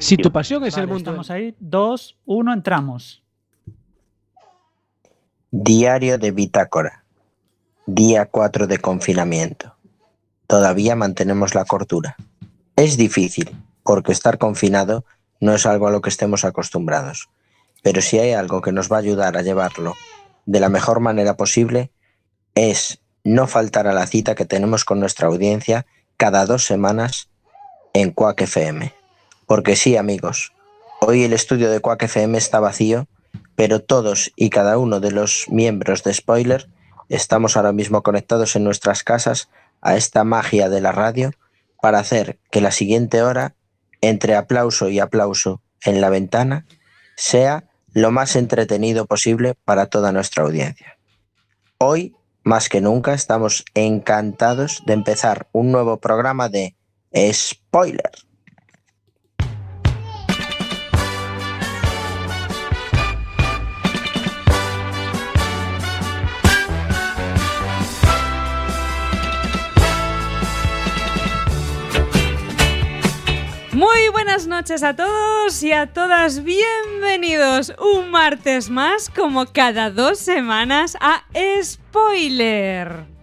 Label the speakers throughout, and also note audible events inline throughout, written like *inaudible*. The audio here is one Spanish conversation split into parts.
Speaker 1: Si tu pasión es el mundo.
Speaker 2: Estamos ahí. Dos, uno, entramos.
Speaker 3: Diario de bitácora. Día 4 de confinamiento. Todavía mantenemos la cordura. Es difícil, porque estar confinado no es algo a lo que estemos acostumbrados. Pero si hay algo que nos va a ayudar a llevarlo de la mejor manera posible, es no faltar a la cita que tenemos con nuestra audiencia cada dos semanas en Quack FM. Porque sí, amigos, hoy el estudio de Quack FM está vacío pero todos y cada uno de los miembros de Spoiler estamos ahora mismo conectados en nuestras casas a esta magia de la radio para hacer que la siguiente hora, entre aplauso y aplauso en la ventana, sea lo más entretenido posible para toda nuestra audiencia. Hoy, más que nunca, estamos encantados de empezar un nuevo programa de Spoiler.
Speaker 4: Muy buenas noches a todos y a todas. Bienvenidos un martes más, como cada dos semanas, a Spoiler.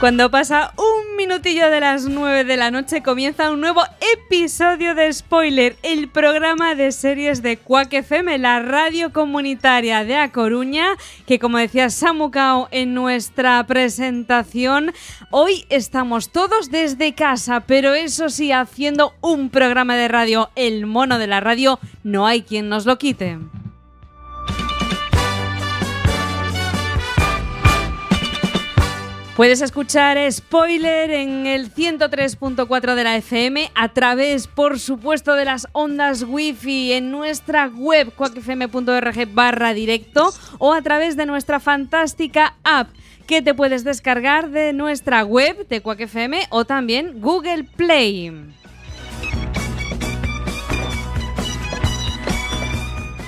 Speaker 4: Cuando pasa un minutillo de las 9 de la noche comienza un nuevo episodio de Spoiler, el programa de series de Quack FM, la radio comunitaria de A Coruña, que como decía Samucao en nuestra presentación, hoy estamos todos desde casa, pero eso sí, haciendo un programa de radio, el mono de la radio, no hay quien nos lo quite. Puedes escuchar Spoiler en el 103.4 de la FM a través, por supuesto, de las ondas wifi en nuestra web cuacfm.org barra directo o a través de nuestra fantástica app que te puedes descargar de nuestra web de Quack o también Google Play.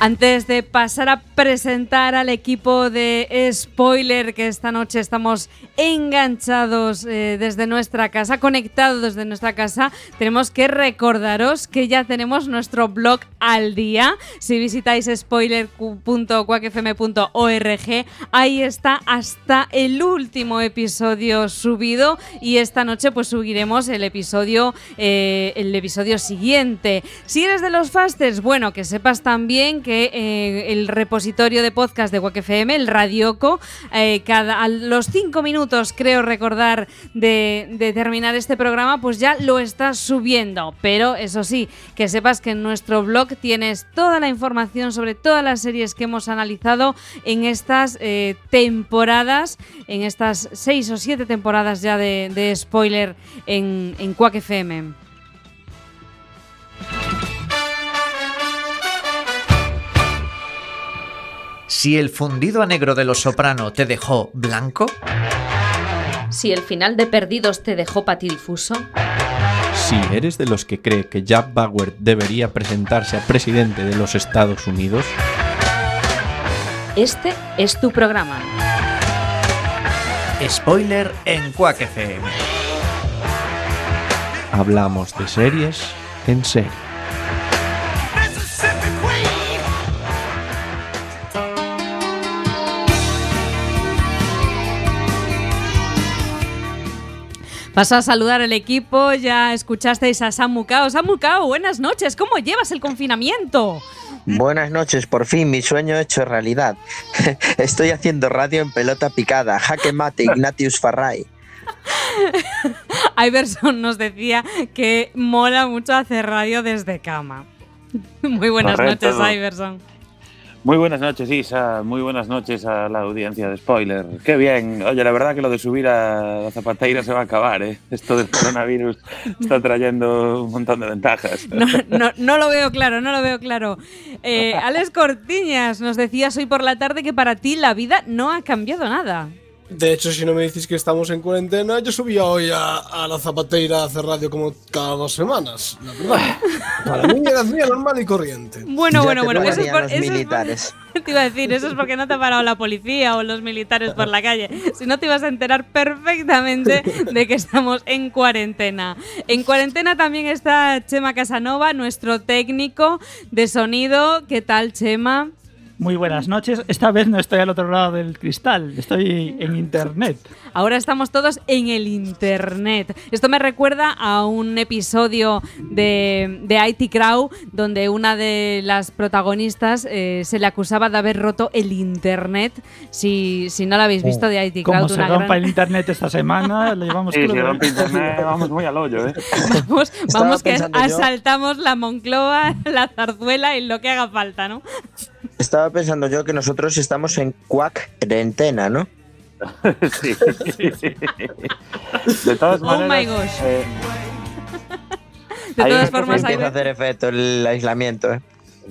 Speaker 4: Antes de pasar a presentar al equipo de Spoiler, que esta noche estamos enganchados eh, desde nuestra casa, conectados desde nuestra casa, tenemos que recordaros que ya tenemos nuestro blog al día. Si visitáis spoiler.quackfm.org, ahí está hasta el último episodio subido y esta noche pues subiremos el episodio, eh, el episodio siguiente. Si eres de los fasters, bueno, que sepas también que eh, el repositorio de podcast de Wack FM, el Radioco, eh, cada, a los cinco minutos, creo recordar, de, terminar este programa, pues ya lo estás subiendo. Pero eso sí, que sepas que en nuestro blog tienes toda la información sobre todas las series que hemos analizado en estas eh, temporadas, en estas seis o siete temporadas ya de, spoiler en, en FM.
Speaker 5: Si el fundido a negro de los soprano te dejó blanco,
Speaker 4: Si el final de Perdidos te dejó patidifuso,
Speaker 1: Si eres de los que cree que Jack Bauer debería presentarse a presidente de los Estados Unidos,
Speaker 4: este es tu programa.
Speaker 5: spoiler en Quack FM.
Speaker 1: hablamos de series en serie.
Speaker 4: Vas a saludar al equipo, ya escuchasteis a Samu Kao. Samu Kao, buenas noches, ¿cómo llevas el confinamiento?
Speaker 3: Buenas noches, por fin mi sueño hecho realidad. *laughs* Estoy haciendo radio en pelota picada. Jaque mate, Ignatius Farray. *laughs*
Speaker 4: Iverson nos decía que mola mucho hacer radio desde cama. *laughs* Muy buenas
Speaker 6: Correcto.
Speaker 4: noches, Iverson.
Speaker 6: Muy buenas noches, Isa. Muy buenas noches a la audiencia de Spoiler. Qué bien. Oye, la verdad que lo de subir a la zapateira se va a acabar, ¿eh? Esto del coronavirus está trayendo un montón de ventajas. *laughs*
Speaker 4: No, no, lo veo claro, no lo veo claro. Eh, Alex Cortiñas nos decías hoy por la tarde que para ti la vida no ha cambiado nada.
Speaker 7: De hecho, si no me decís que estamos en cuarentena, yo subía hoy a, a la zapateira a hacer radio como cada dos semanas, la verdad. *laughs* Para mí era día normal y corriente.
Speaker 4: Bueno,
Speaker 3: Ya
Speaker 4: bueno,
Speaker 3: te
Speaker 4: bueno. Eso es, por,
Speaker 3: los
Speaker 4: eso es por-
Speaker 3: militares. *laughs*
Speaker 4: te iba a decir, eso es porque no te ha parado la policía o los militares por la calle. Si no, te ibas a enterar perfectamente *laughs* de que estamos en cuarentena. En cuarentena también está Chema Casanova, nuestro técnico de sonido. ¿Qué tal, Chema?
Speaker 2: Muy buenas noches. Esta vez no estoy al otro lado del cristal, estoy en internet.
Speaker 4: Ahora estamos todos en el internet. Esto me recuerda a un episodio de, de IT Crow donde una de las protagonistas eh, se le acusaba de haber roto el internet. Si, si no lo habéis visto de IT Crow,
Speaker 2: Como se rompa
Speaker 4: gran-
Speaker 2: el internet esta semana, *laughs* le llevamos
Speaker 6: Sí, si rompe internet, vamos muy al hoyo, ¿eh?
Speaker 4: Vamos, vamos que
Speaker 3: yo-
Speaker 4: asaltamos la Moncloa, *laughs* la zarzuela y lo que haga falta, ¿no?
Speaker 3: Estaba pensando yo que nosotros estamos en cuarentena, ¿no? *laughs*
Speaker 6: sí. De todas
Speaker 4: Oh my gosh.
Speaker 6: eh,
Speaker 4: De
Speaker 6: Hay
Speaker 4: todas
Speaker 6: una cosa
Speaker 4: formas,
Speaker 3: Empieza a
Speaker 4: Albert,
Speaker 3: hacer efecto el aislamiento, ¿eh?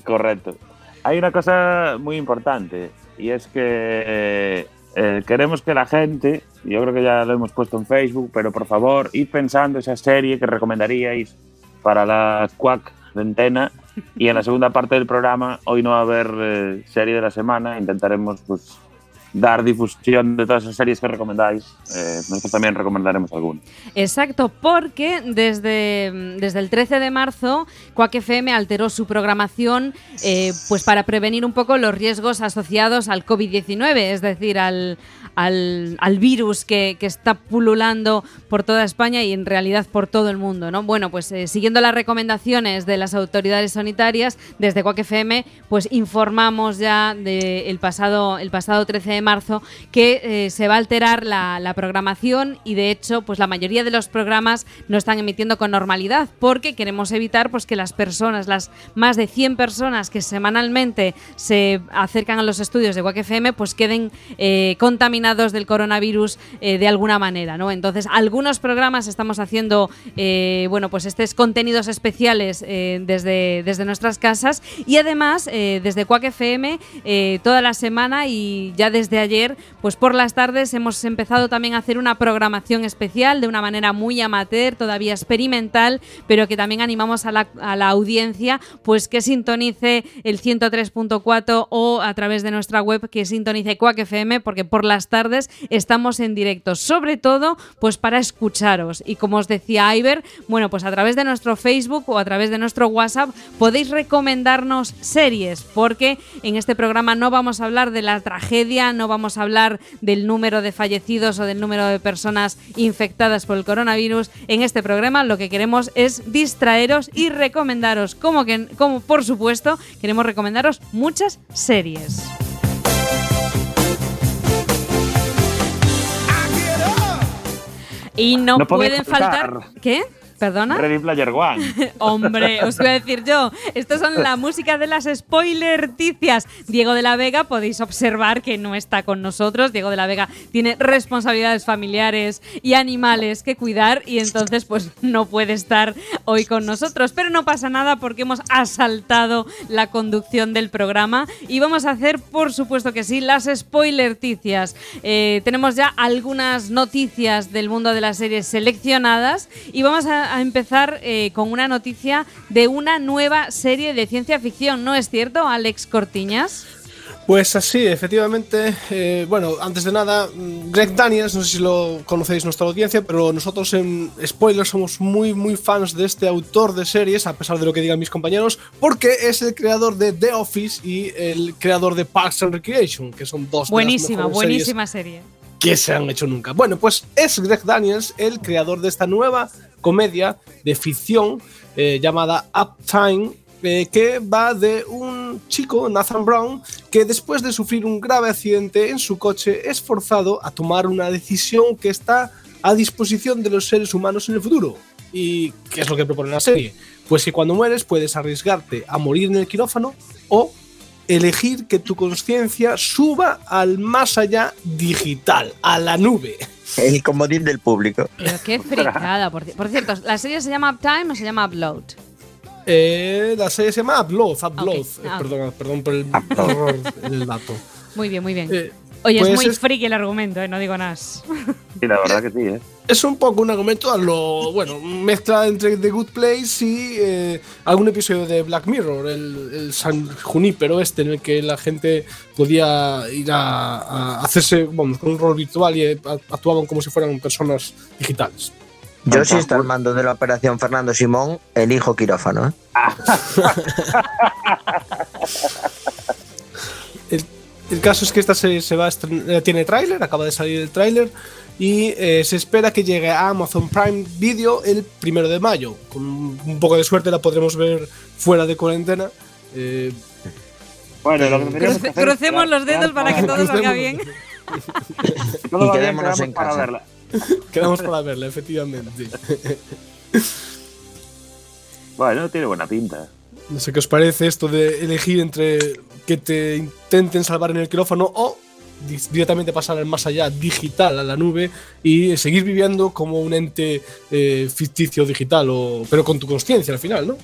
Speaker 6: Correcto. Hay una cosa muy importante y es que eh, queremos que la gente, yo creo que ya lo hemos puesto en Facebook, pero por favor, id pensando esa serie que recomendaríais para las cuac de antena y en la segunda parte del programa, hoy no va a haber eh, serie de la semana, intentaremos pues dar difusión de todas esas series que recomendáis. Eh, nosotros también recomendaremos algunas.
Speaker 4: Exacto, porque desde, desde el 13 de marzo Quack FM alteró su programación eh, pues para prevenir un poco los riesgos asociados al COVID-19, es decir, al, al, al virus que, que está pululando por toda España y en realidad por todo el mundo. ¿no? Bueno, pues eh, siguiendo las recomendaciones de las autoridades sanitarias, desde Quack FM pues informamos ya de el pasado, el pasado 13 de marzo que eh, se va a alterar la, programación y de hecho pues la mayoría de los programas no están emitiendo con normalidad porque queremos evitar pues que las personas, las más de 100 personas que semanalmente se acercan a los estudios de WAC FM pues queden eh, del coronavirus eh, de alguna manera, ¿no? Entonces algunos programas estamos haciendo eh, bueno pues estos contenidos especiales eh, desde, desde nuestras casas y además desde Quack FM toda la semana y ya desde ayer pues por las tardes hemos empezado también a hacer una programación especial de una manera muy amateur, todavía experimental, pero que también animamos a la, a la audiencia pues que sintonice el 103.4 o a través de nuestra web que sintonice Quack FM porque por las tardes estamos en directo, sobre todo pues para escucharos y como os decía Iber, bueno pues a través de nuestro Facebook o a través de nuestro WhatsApp podéis recomendarnos series porque en este programa no vamos a hablar de la tragedia, no vamos a hablar del número de fallecidos o del número de personas infectadas por el coronavirus. En este programa lo que queremos es distraeros y recomendaros, como que como por supuesto, queremos recomendaros muchas series. Y no,
Speaker 6: No puede
Speaker 4: pueden faltar.
Speaker 6: faltar.
Speaker 4: ¿Qué? ¿Perdona?
Speaker 6: Ready Player One. *laughs*
Speaker 4: Hombre, os voy a decir yo, estas son la música de las spoilerticias. Diego de la Vega, podéis observar que no está con nosotros. Diego de la Vega tiene responsabilidades familiares y animales que cuidar y entonces pues no puede estar hoy con nosotros. Pero no pasa nada porque hemos asaltado la conducción del programa y vamos a hacer, por supuesto que sí, las spoilerticias. Eh, tenemos ya algunas noticias del mundo de las series seleccionadas y vamos a, a empezar eh, con una noticia de una nueva serie de ciencia ficción, ¿no es cierto, Alex Cortiñas?
Speaker 7: Pues así, efectivamente. eh, bueno, antes de nada, mm, Greg Daniels, no sé si lo conocéis nuestra audiencia, pero nosotros en Spoilers somos muy, muy fans de este autor de series, a pesar de lo que digan mis compañeros, porque es el creador de The Office y el creador de Parks and Recreation, que son dos de las
Speaker 4: Buenísima,
Speaker 7: series
Speaker 4: buenísima serie.
Speaker 7: que se han hecho nunca. Bueno, pues es Greg Daniels el creador de esta nueva comedia de ficción eh, llamada Uptime, eh, que va de un chico, Nathan Brown, que después de sufrir un grave accidente en su coche es forzado a tomar una decisión que está a disposición de los seres humanos en el futuro. ¿Y qué es lo que propone la serie? Pues que cuando mueres puedes arriesgarte a morir en el quirófano o elegir que tu conciencia suba al más allá digital, a la nube.
Speaker 3: El comodín del público.
Speaker 4: Pero qué fricada, por, ci- por cierto, ¿la serie se llama Uptime o se llama Upload?
Speaker 7: Eh, la serie se llama Upload, Upload.
Speaker 4: Ok,
Speaker 7: Eh,
Speaker 4: ah.
Speaker 7: perdón, perdón por el, error el dato.
Speaker 4: Muy bien, muy bien.
Speaker 7: Eh,
Speaker 4: Oye,
Speaker 7: Pues
Speaker 4: es muy
Speaker 7: es-
Speaker 4: friki el argumento, ¿eh? no digo nada.
Speaker 6: Sí, la verdad que sí, ¿eh?
Speaker 7: Es un poco un argumento a lo. Bueno, mezcla entre The Good Place y eh, algún episodio de Black Mirror, el, el San Junípero este, en el que la gente podía ir a, a hacerse vamos, con un rol virtual y eh, a- actuaban como si fueran personas digitales.
Speaker 3: Yo sí está al mando de la operación Fernando Simón, elijo quirófano. ¿eh? *laughs*
Speaker 7: El, caso es que esta serie se va a eh, tiene tráiler, acaba de salir el tráiler y eh, se espera que llegue a Amazon Prime Video el primero de mayo. Con un poco de suerte la podremos ver fuera de cuarentena. Eh,
Speaker 6: Bueno, lo que
Speaker 4: Cruce-
Speaker 6: que hacer
Speaker 4: crucemos los dedos para que todo salga bien.
Speaker 6: Todo
Speaker 3: Y
Speaker 6: bien,
Speaker 3: quedémonos en
Speaker 6: para
Speaker 3: casa.
Speaker 6: verla. *laughs*
Speaker 7: quedamos para verla, efectivamente.
Speaker 6: Bueno, tiene buena pinta.
Speaker 7: No sé qué os parece esto de elegir entre que te intenten salvar en el quirófano o di- directamente pasar al más allá digital, a la nube, y seguir viviendo como un ente eh, ficticio digital, o, pero con tu conciencia al final, ¿no?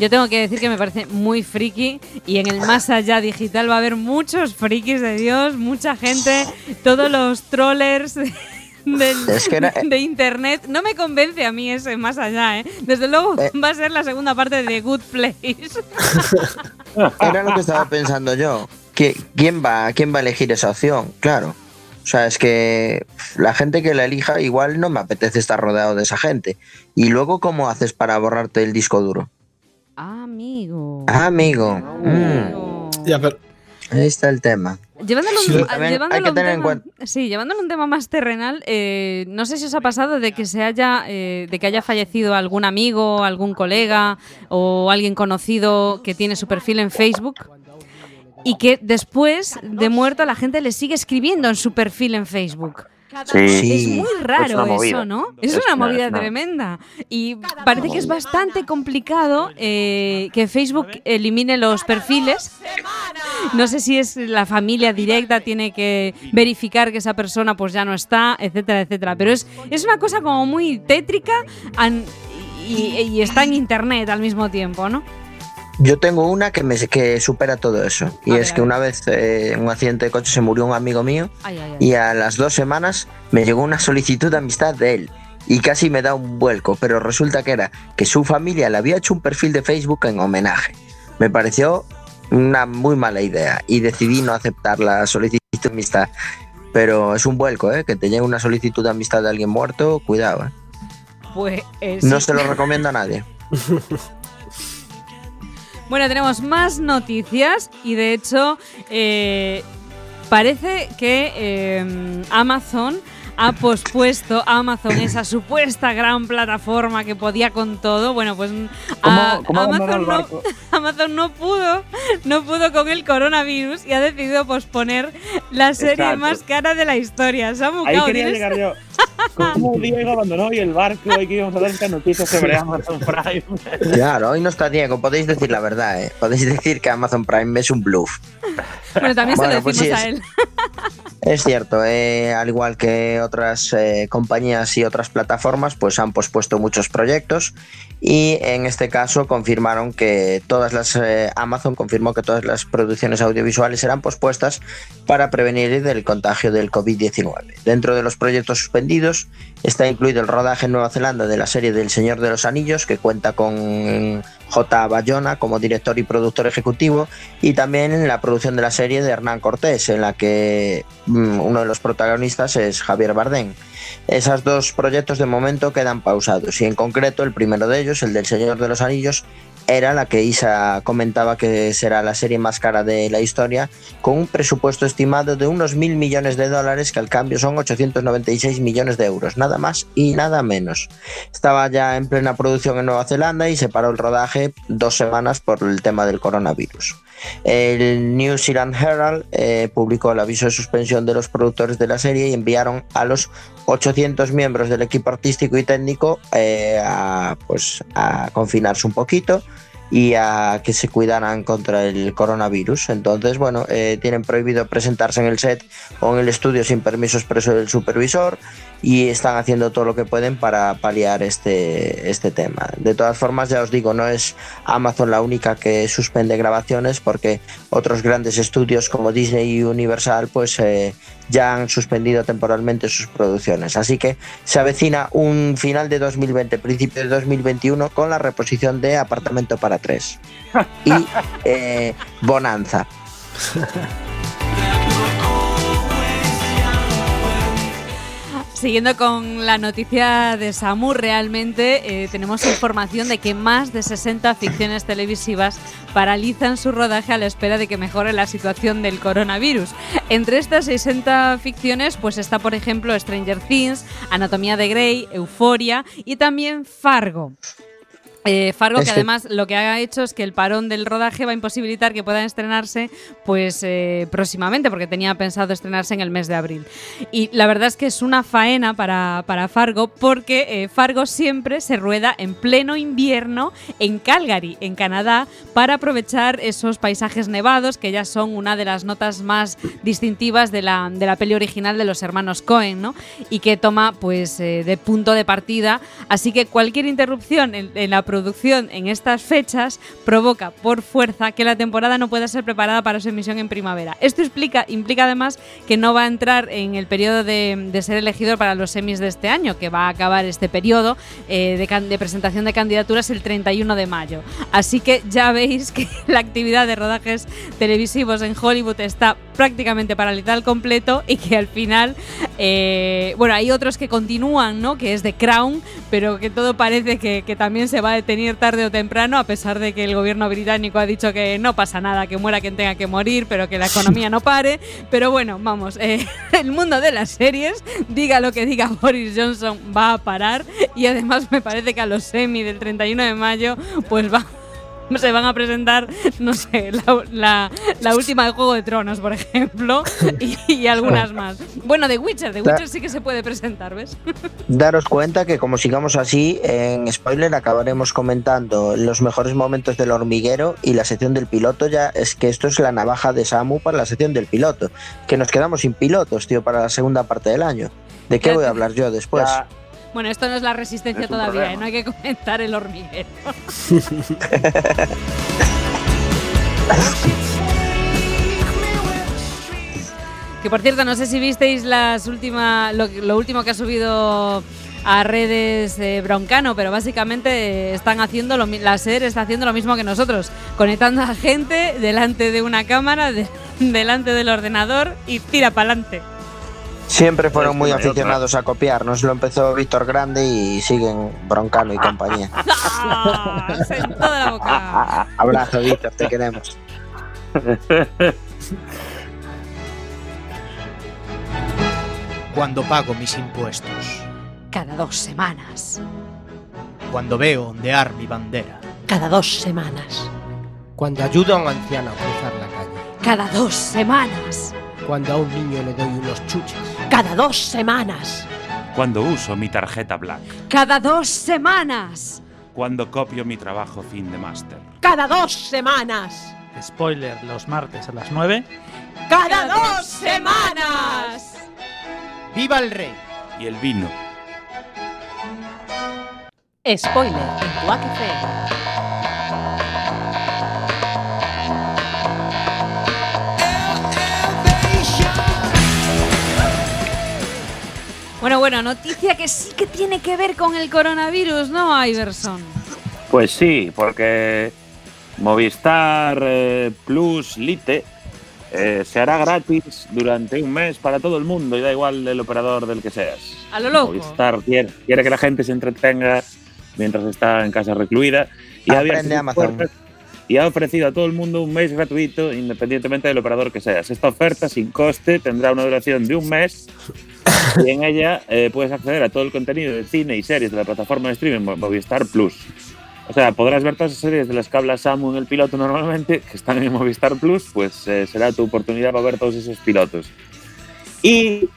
Speaker 4: Yo tengo que decir que me parece muy friki y en el más allá digital va a haber muchos frikis de Dios, mucha gente, todos los trollers *laughs* del- *laughs*
Speaker 3: Es que era-
Speaker 4: de internet. No me convence a mí ese más allá, ¿eh? Desde luego
Speaker 3: Eh.
Speaker 4: va a ser la segunda parte de Good Place. *laughs*
Speaker 3: Era lo que estaba pensando yo. ¿Qui- ¿Quién va, ¿Quién va a elegir esa opción? Claro. O sea, es que la gente que la elija igual no me apetece estar rodeado de esa gente. Y luego, ¿cómo haces para borrarte el disco duro?
Speaker 4: Amigo.
Speaker 3: Amigo. Mm.
Speaker 7: Ya, pero
Speaker 3: ahí está el tema.
Speaker 4: Llevándolo,
Speaker 7: Sí,
Speaker 4: llevándolo un tema- sí, llevándolo un tema más terrenal, eh, no sé si os ha pasado de que se haya, eh, de que haya fallecido algún amigo, algún colega o alguien conocido que tiene su perfil en Facebook y que después de muerto la gente le sigue escribiendo en su perfil en Facebook.
Speaker 6: Sí.
Speaker 4: Es muy raro eso, ¿no? Es,
Speaker 6: Es
Speaker 4: una movida
Speaker 6: una-
Speaker 4: tremenda. Y parece que es bastante complicado eh, que Facebook elimine los perfiles. No sé si es la familia directa, tiene que verificar que esa persona pues ya no está, etcétera, etcétera. Pero es, es una cosa como muy tétrica y está en internet al mismo tiempo, ¿no?
Speaker 3: Yo tengo una que me que supera todo eso. Y
Speaker 4: A
Speaker 3: es que una vez eh, en un accidente de coche se murió un amigo mío
Speaker 4: Ay, ay, ay.
Speaker 3: y a las dos semanas me llegó una solicitud de amistad de él. Y casi me da un vuelco, pero resulta que era que su familia le había hecho un perfil de Facebook en homenaje. Me pareció una muy mala idea y decidí no aceptar la solicitud de amistad. Pero es un vuelco, ¿eh? Que te llegue una solicitud de amistad de alguien muerto, cuidado, ¿eh?
Speaker 4: Pues, eh,
Speaker 3: No
Speaker 4: sí.
Speaker 3: se lo recomiendo a nadie. *laughs*
Speaker 4: Bueno, tenemos más noticias y de hecho eh, parece que eh, Amazon ha pospuesto Amazon, esa supuesta gran plataforma que podía con todo. Bueno, pues a-
Speaker 6: cómo
Speaker 4: Amazon, no? *laughs* Amazon no pudo, no pudo con el coronavirus y ha decidido posponer la serie
Speaker 6: Exacto.
Speaker 4: más cara de la historia. Ha
Speaker 6: Ahí quería llegar yo. ¿Cómo Diego abandonó hoy el barco y que íbamos a dar esta noticia sobre Amazon Prime?
Speaker 3: Claro, hoy no está Diego, podéis decir la verdad, ¿eh? Podéis decir que Amazon Prime es un bluff.
Speaker 4: Bueno, también se
Speaker 3: Bueno,
Speaker 4: lo
Speaker 3: pues
Speaker 4: decimos
Speaker 3: sí,
Speaker 4: a
Speaker 3: es-
Speaker 4: él.
Speaker 3: Es cierto, eh, al igual que otras eh, compañías y otras plataformas, pues han pospuesto muchos proyectos y en este caso confirmaron que todas las eh, Amazon confirmó que todas las producciones audiovisuales serán pospuestas para prevenir del contagio del COVID-19. Dentro de los proyectos suspendidos está incluido el rodaje en Nueva Zelanda de la serie del Señor de los Anillos, que cuenta con J. Bayona como director y productor ejecutivo, y también la producción de la serie de Hernán Cortés, en la que mm, uno de los protagonistas es Javier Bardem. Esos dos proyectos de momento quedan pausados y en concreto el primero de ellos, el del Señor de los Anillos, era la que Isa comentaba que será la serie más cara de la historia, con un presupuesto estimado de unos mil millones de dólares, que al cambio son 896 millones de euros, nada más y nada menos. Estaba ya en plena producción en Nueva Zelanda y se paró el rodaje dos semanas por el tema del coronavirus. El New Zealand Herald eh, publicó el aviso de suspensión de los productores de la serie y enviaron a los 800 miembros del equipo artístico y técnico eh, a, pues, a confinarse un poquito y a que se cuidaran contra el coronavirus. Entonces, bueno, eh, tienen prohibido presentarse en el set o en el estudio sin permiso expreso del supervisor y están haciendo todo lo que pueden para paliar este, este tema. De todas formas, ya os digo, no es Amazon la única que suspende grabaciones porque otros grandes estudios como Disney y Universal pues eh, ya han suspendido temporalmente sus producciones. Así que se avecina un final de 2020, principio de 2021 con la reposición de Apartamento para tres *laughs* y eh, Bonanza. *laughs*
Speaker 4: Siguiendo con la noticia de Samu, realmente eh, tenemos información de que más de 60 ficciones televisivas paralizan su rodaje a la espera de que mejore la situación del coronavirus. Entre estas 60 ficciones, pues está, por ejemplo, Stranger Things, Anatomía de Grey, Euforia y también Fargo. Eh, Fargo, que
Speaker 3: que-
Speaker 4: además lo que ha hecho es que el parón del rodaje va a imposibilitar que puedan estrenarse pues eh, próximamente, porque tenía pensado estrenarse en el mes de abril. Y la verdad es que es una faena para, para Fargo, porque eh, Fargo siempre se rueda en pleno invierno en Calgary, en Canadá, para aprovechar esos paisajes nevados, que ya son una de las notas más distintivas de la, de la peli original de los hermanos Cohen, ¿no? Y que toma pues de punto de partida. Así que cualquier interrupción en, en la producción en estas fechas provoca por fuerza que la temporada no pueda ser preparada para su emisión en primavera. Esto implica además que no va a entrar en el periodo de, ser elegido para los semis de este año, que va a acabar este periodo eh, de, de presentación de candidaturas el 31 de mayo. Así que ya veis que *laughs* la actividad de rodajes televisivos en Hollywood está prácticamente paralizada al completo y que al final, eh, bueno, hay otros que continúan, ¿no? Que es The Crown, pero que todo parece que, que también se va a detener tarde o temprano, a pesar de que el gobierno británico ha dicho que no pasa nada, que muera quien tenga que morir, pero que la economía no pare. Pero bueno, vamos, eh, *laughs* el mundo de las series, diga lo que diga Boris Johnson, va a parar y además me parece que a los semi del 31 de mayo, pues va *laughs* se van a presentar, no sé, la, la- la última de Juego de Tronos, por ejemplo, y, y algunas más. Bueno, The Witcher, The Witcher sí que se puede presentar, ¿ves? *laughs*
Speaker 3: Daros cuenta que como sigamos así, en spoiler acabaremos comentando los mejores momentos del hormiguero y la sección del piloto ya es que esto es la navaja de Samu para la sección del piloto, que nos quedamos sin pilotos, tío, para la segunda parte del año. ¿De qué voy a hablar yo después?
Speaker 6: Ya,
Speaker 4: Bueno, esto no es la resistencia
Speaker 6: Es
Speaker 4: todavía. ¿eh? no hay que comentar el hormiguero. *laughs* que por cierto, no sé si visteis las última, lo, lo último que ha subido a redes eh, Broncano, pero básicamente están haciendo lo, la SER está haciendo lo mismo que nosotros, conectando a gente delante de una cámara, de- *laughs* delante del ordenador y tira para adelante.
Speaker 3: Siempre fueron muy aficionados a copiarnos, lo empezó Víctor Grande y siguen Broncano y compañía. *laughs*
Speaker 4: ¡Ah! En toda la boca. *laughs*
Speaker 3: Abrazo, Víctor, te queremos.
Speaker 8: Cuando pago mis impuestos.
Speaker 9: Cada dos semanas.
Speaker 8: Cuando veo ondear mi bandera.
Speaker 9: Cada dos semanas.
Speaker 10: Cuando ayudo a un anciano a cruzar la calle.
Speaker 9: Cada dos semanas.
Speaker 10: Cuando a un niño le doy unos chuches.
Speaker 9: Cada dos semanas.
Speaker 11: Cuando uso mi tarjeta Black.
Speaker 4: Cada dos semanas.
Speaker 11: Cuando copio mi trabajo fin de máster.
Speaker 9: Cada dos semanas.
Speaker 2: Spoiler, los martes a las 9.
Speaker 9: Cada dos semanas.
Speaker 8: ¡Viva el rey!
Speaker 11: Y el vino.
Speaker 9: Spoiler en tu
Speaker 4: Bueno, bueno, noticia que sí que tiene que ver con el coronavirus, ¿no, Iverson?
Speaker 6: Pues sí, porque Movistar eh, Plus Lite eh, se hará gratis durante un mes para todo el mundo y da igual el operador del que seas.
Speaker 4: A lo loco.
Speaker 6: Movistar quiere, quiere que la gente se entretenga mientras está en casa recluida y
Speaker 3: Aprende Amazon.
Speaker 6: puertas y ha ofrecido a todo el mundo un mes gratuito independientemente del operador que seas. Esta oferta sin coste tendrá una duración de un mes y en ella eh, puedes acceder a todo el contenido de cine y series de la plataforma de streaming Mo- Movistar Plus. O sea, podrás ver todas las series de las que habla Samu en el piloto normalmente, que están en Movistar Plus, pues eh, será tu oportunidad para ver todos esos pilotos. Y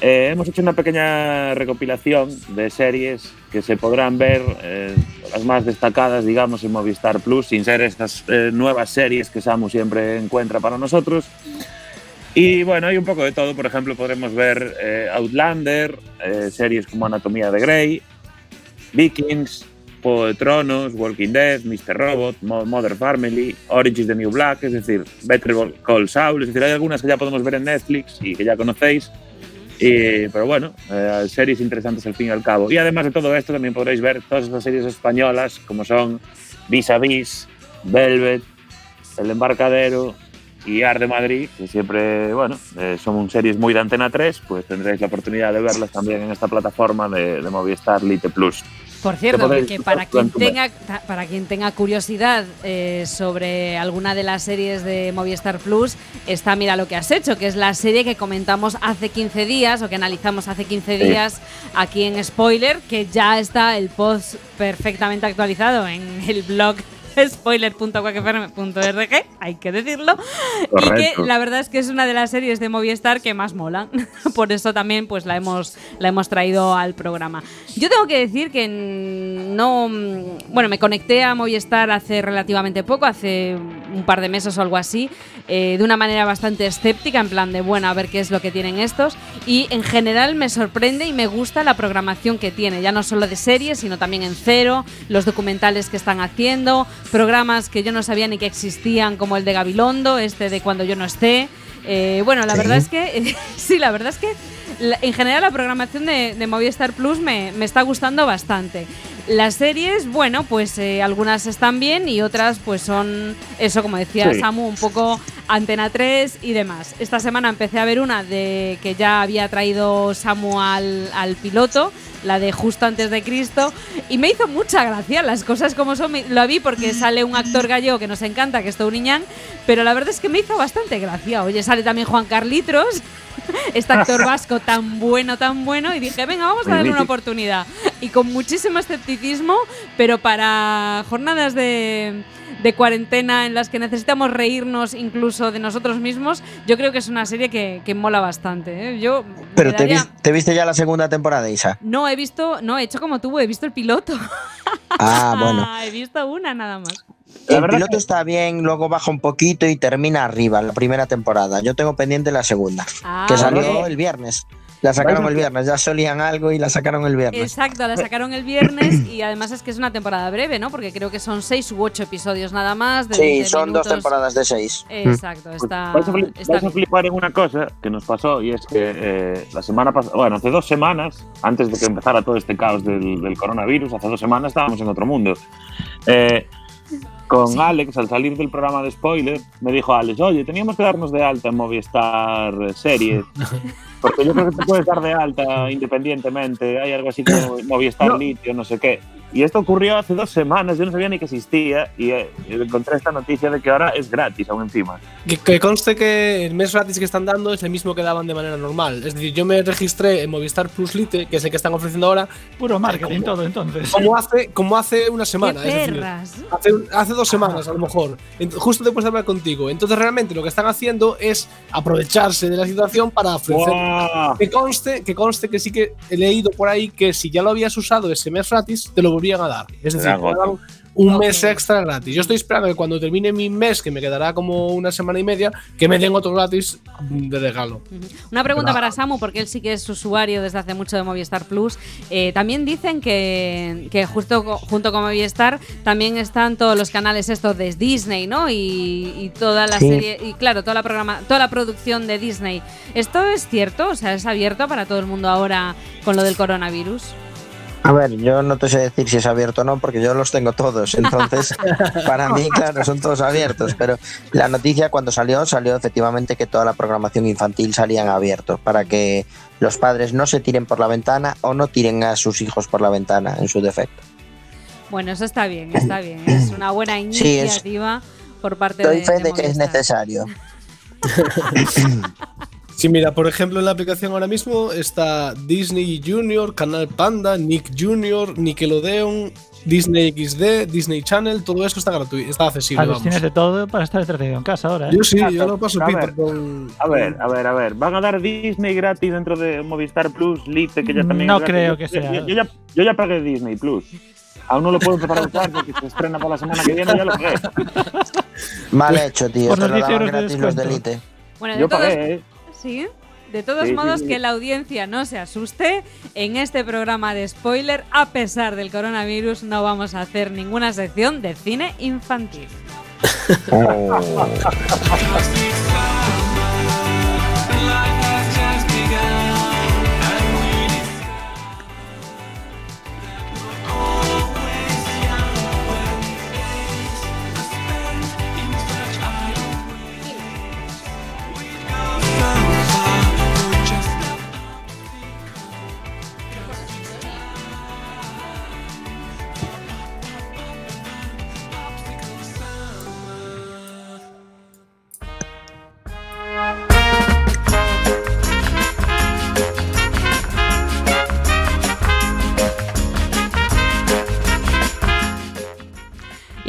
Speaker 6: eh, hemos hecho una pequeña recopilación de series que se podrán ver, eh, las más destacadas, digamos, en Movistar Plus, sin ser estas eh, nuevas series que Samu siempre encuentra para nosotros. Y bueno, hay un poco de todo. Por ejemplo, podremos ver eh, Outlander, eh, series como Anatomía de Grey, Vikings, Juego de Tronos, Walking Dead, Mr. Robot, Mo- Modern Family, Origins the New Black, es decir, Better Call Saul. Es decir, hay algunas que ya podemos ver en Netflix y que ya conocéis. Y- pero bueno, eh, series interesantes al fin y al cabo. Y además de todo esto, también podréis ver todas estas series españolas, como son Vis a Vis, Velvet, El Embarcadero y Ar de Madrid, que siempre, bueno, eh, son series muy de Antena 3, pues tendréis la oportunidad de verlas también en esta plataforma de, de Movistar Lite Plus.
Speaker 4: Por cierto, que para quien tenga para quien tenga curiosidad eh, sobre alguna de las series de Movistar Plus, está Mira lo que has hecho, que es la serie que comentamos hace 15 días o que analizamos hace 15
Speaker 6: Sí.
Speaker 4: días aquí en Spoiler, que ya está el post perfectamente actualizado en el blog spoiler.quackfm.org, hay que decirlo. Y que la verdad es que es una de las series de Movistar que más molan. *laughs* Por eso también pues la hemos, la hemos traído al programa. Yo tengo que decir que no. mm, Bueno, me conecté a Movistar hace relativamente poco, hace un par de meses o algo así, eh, de una manera bastante escéptica, en plan de, bueno, a ver qué es lo que tienen estos. Y en general me sorprende y me gusta la programación que tiene, ya no solo de series, sino también en cero, los documentales que están haciendo, programas que yo no sabía ni que existían, como el de Gabilondo, este de Cuando yo no esté. Eh, bueno, la
Speaker 3: Sí.
Speaker 4: verdad es que, *laughs* sí, la verdad es que la- en general la programación de, de Movistar Plus me, me está gustando bastante. Las series, bueno, pues eh, algunas están bien y otras pues son, eso como decía
Speaker 6: Sí.
Speaker 4: Samu, un poco Antena 3 y demás. Esta semana empecé a ver una de que ya había traído Samu al, al piloto, la de Justo antes de Cristo, y me hizo mucha gracia las cosas como son. Lo vi porque sale un actor gallego que nos encanta, que es Touriñán, pero la verdad es que me hizo bastante gracia. Oye, sale también Juan Carlitos, *laughs* este actor vasco tan bueno, tan bueno, y dije, venga, vamos a darle una oportunidad. Y con muchísimo escepticismo, pero para jornadas de, de cuarentena en las que necesitamos reírnos incluso de nosotros mismos, yo creo que es una serie que, que mola bastante. ¿eh? Yo
Speaker 3: Pero te, viste ya la segunda temporada, Isa.
Speaker 4: No, he visto, no, he hecho como tú, he visto el piloto. *laughs*
Speaker 3: Ah, bueno. *laughs*
Speaker 4: he visto una nada más.
Speaker 3: El piloto está bien, luego baja un poquito y termina arriba la primera temporada. Yo tengo pendiente la segunda,
Speaker 4: Ah,
Speaker 3: que salió
Speaker 4: vale.
Speaker 3: el viernes. La sacaron el viernes, ya solían algo y la sacaron el viernes.
Speaker 4: Exacto, la sacaron el viernes y además es que es una temporada breve, ¿no? Porque creo que son seis u ocho episodios nada más. De
Speaker 3: Sí,
Speaker 4: 20
Speaker 3: son dos
Speaker 4: minutos.
Speaker 3: temporadas de seis.
Speaker 4: Exacto,
Speaker 6: Pues
Speaker 4: está,
Speaker 6: vais, a flip-
Speaker 4: está
Speaker 6: vais a flipar en una cosa que nos pasó y es que eh, la semana pasada, bueno, hace dos semanas, antes de que empezara todo este caos del, del coronavirus, hace dos semanas estábamos en otro mundo. Eh, con Alex, al salir del programa de spoiler, me dijo Alex, oye, teníamos que darnos de alta en Movistar eh, Series, *laughs* porque yo creo que te puedes dar de alta independientemente, hay algo así como *clears throat* Movistar
Speaker 7: No.
Speaker 6: Litio, no sé qué. Y esto ocurrió hace dos semanas, yo no sabía ni que existía y eh, encontré esta noticia de que ahora es gratis aún encima.
Speaker 7: Que, que conste que el mes gratis que están dando es el mismo que daban de manera normal. Es decir, yo me registré en Movistar Plus Lite, que es el que están ofreciendo ahora,
Speaker 2: Puro marketing todo, entonces.
Speaker 7: como hace, como hace una
Speaker 4: ¡Qué
Speaker 7: semana. Es decir, hace, hace dos semanas a lo mejor, justo después de hablar contigo. Entonces realmente lo que están haciendo es aprovecharse de la situación para ofrecer.
Speaker 6: ¡Guau!
Speaker 7: Que conste, que conste que sí que he leído por ahí que si ya lo habías usado ese mes gratis, te lo volvían a dar. Es decir, dan un mes extra gratis. Yo estoy esperando que cuando termine mi mes, que me quedará como una semana y media, que me den otro gratis de regalo.
Speaker 4: Una pregunta para Samu, porque él sí que es usuario desde hace mucho de Movistar Plus. Eh, también dicen que, que justo junto con Movistar también están todos los canales estos de Disney, ¿no? Y, y toda la
Speaker 3: Sí.
Speaker 4: serie, y claro, toda la programa, toda la producción de Disney. ¿Esto es cierto? O sea, ¿es abierto para todo el mundo ahora con lo del coronavirus?
Speaker 3: A ver, yo no te sé decir si es abierto o no, porque yo los tengo todos. Entonces, *laughs* para mí, claro, son todos abiertos. Pero la noticia cuando salió, salió efectivamente que toda la programación infantil salían abiertos para que los padres no se tiren por la ventana o no tiren a sus hijos por la ventana, en su defecto.
Speaker 4: Bueno, eso está bien, está bien. Es una buena
Speaker 3: Sí, es-
Speaker 4: iniciativa por parte
Speaker 3: Doy
Speaker 4: de,
Speaker 3: fe
Speaker 4: de
Speaker 3: de que es necesario. *laughs*
Speaker 7: Sí, mira, por ejemplo, en la aplicación ahora mismo está Disney Junior, Canal Panda, Nick Junior, Nickelodeon, Disney XD, Disney Channel, todo eso está gratuito, está accesible.
Speaker 2: Ah, pues
Speaker 7: vamos.
Speaker 2: tienes de todo para estar entretenido en casa ahora. ¿eh?
Speaker 7: Yo sí, yo lo paso
Speaker 6: A
Speaker 7: pipa
Speaker 6: ver,
Speaker 7: con.
Speaker 6: A ver, a ver, a ver. ¿Van a dar Disney gratis dentro de Movistar Plus, Lite, que ya también
Speaker 2: No
Speaker 6: es
Speaker 2: creo que sea.
Speaker 6: Yo, yo ya, yo ya pagué Disney Plus. Aún no lo puedo empezar a usar porque se estrena para la semana que viene, ya lo pagué.
Speaker 3: Mal hecho, tío.
Speaker 2: Por
Speaker 3: Te
Speaker 2: los
Speaker 3: lo
Speaker 2: 10
Speaker 3: daban gratis los de Elite.
Speaker 4: Bueno, de
Speaker 6: Yo
Speaker 4: todos,
Speaker 6: pagué, ¿eh?
Speaker 4: Sí. De todos
Speaker 6: Sí,
Speaker 4: modos,
Speaker 6: sí.
Speaker 4: que la audiencia no se asuste. En este programa de spoiler, a pesar del coronavirus, no vamos a hacer ninguna sección de cine infantil. *laughs* *laughs*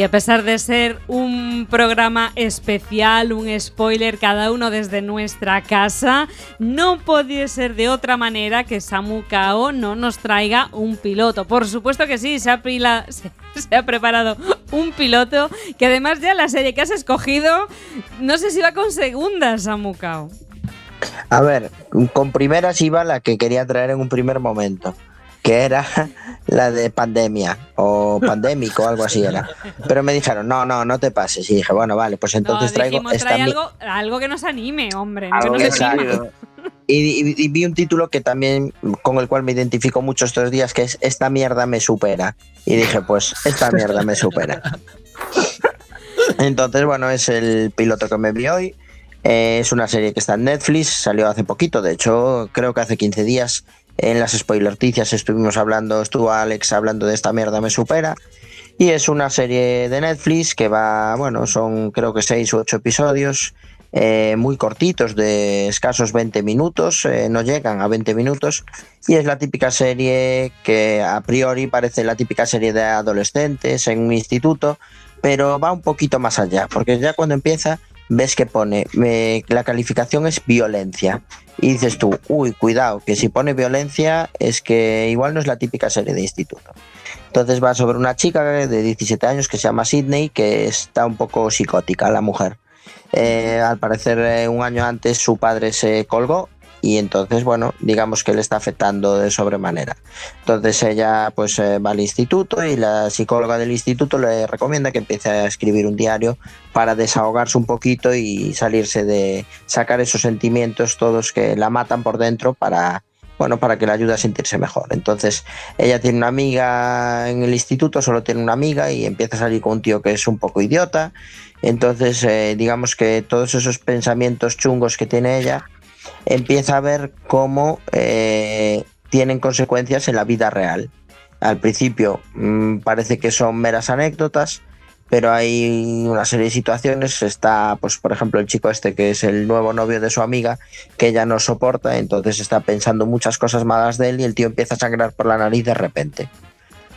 Speaker 4: Y a pesar de ser un programa especial, un spoiler, cada uno desde nuestra casa, no podía ser de otra manera que Samu Kao no nos traiga un piloto. Por supuesto que sí, se ha, *laughs* preparado un piloto que además ya la serie que has escogido, no sé si va con segunda, Samu Kao.
Speaker 3: A ver, con primeras iba la que quería traer en un primer momento, que era *laughs* la de pandemia o pandémico o algo así era. Pero me dijeron, no, no, no te pases. Y dije, bueno, vale, pues entonces
Speaker 4: no,
Speaker 3: traigo
Speaker 4: dijimos,
Speaker 3: esta
Speaker 4: trae
Speaker 3: mi-
Speaker 4: algo, algo que nos anime, hombre. no
Speaker 3: Algo
Speaker 4: que nos
Speaker 3: que y- y vi un título que también con el cual me identifico mucho estos días, que es Esta mierda me supera. Y dije, pues, esta mierda me supera. *laughs* Entonces, bueno, es el piloto que me vi hoy. Eh, es una serie que está en Netflix, salió hace poquito, de hecho, creo que hace 15 días en las spoilerticias estuvimos hablando, estuvo Alex hablando de esta mierda me supera. Y es una serie de Netflix que va, bueno, son creo que 6 u 8 episodios, eh, muy cortitos, de escasos 20 minutos, eh, no llegan a 20 minutos. Y es la típica serie que a priori parece la típica serie de adolescentes en un instituto, pero va un poquito más allá, porque ya cuando empieza ves que pone, eh, la calificación es violencia. Y dices tú, uy, cuidado, que si pone violencia es que igual no es la típica serie de instituto. Entonces va sobre una chica de 17 años que se llama Sidney, que está un poco psicótica, la mujer. Eh, al parecer, eh, un año antes su padre se colgó y entonces, bueno, digamos que le está afectando de sobremanera. Entonces ella pues eh, va al instituto y la psicóloga del instituto le recomienda que empiece a escribir un diario para desahogarse un poquito y salirse de sacar esos sentimientos todos que la matan por dentro para bueno, para que le ayude a sentirse mejor. Entonces, ella tiene una amiga en el instituto, solo tiene una amiga y empieza a salir con un tío que es un poco idiota. Entonces, eh, digamos que todos esos pensamientos chungos que tiene ella, empieza a ver cómo eh, tienen consecuencias en la vida real. Al principio mm, parece que son meras anécdotas, pero hay una serie de situaciones. Está, pues, por ejemplo, el chico este que es el nuevo novio de su amiga, que ella no soporta, entonces está pensando muchas cosas malas de él y el tío empieza a sangrar por la nariz de repente.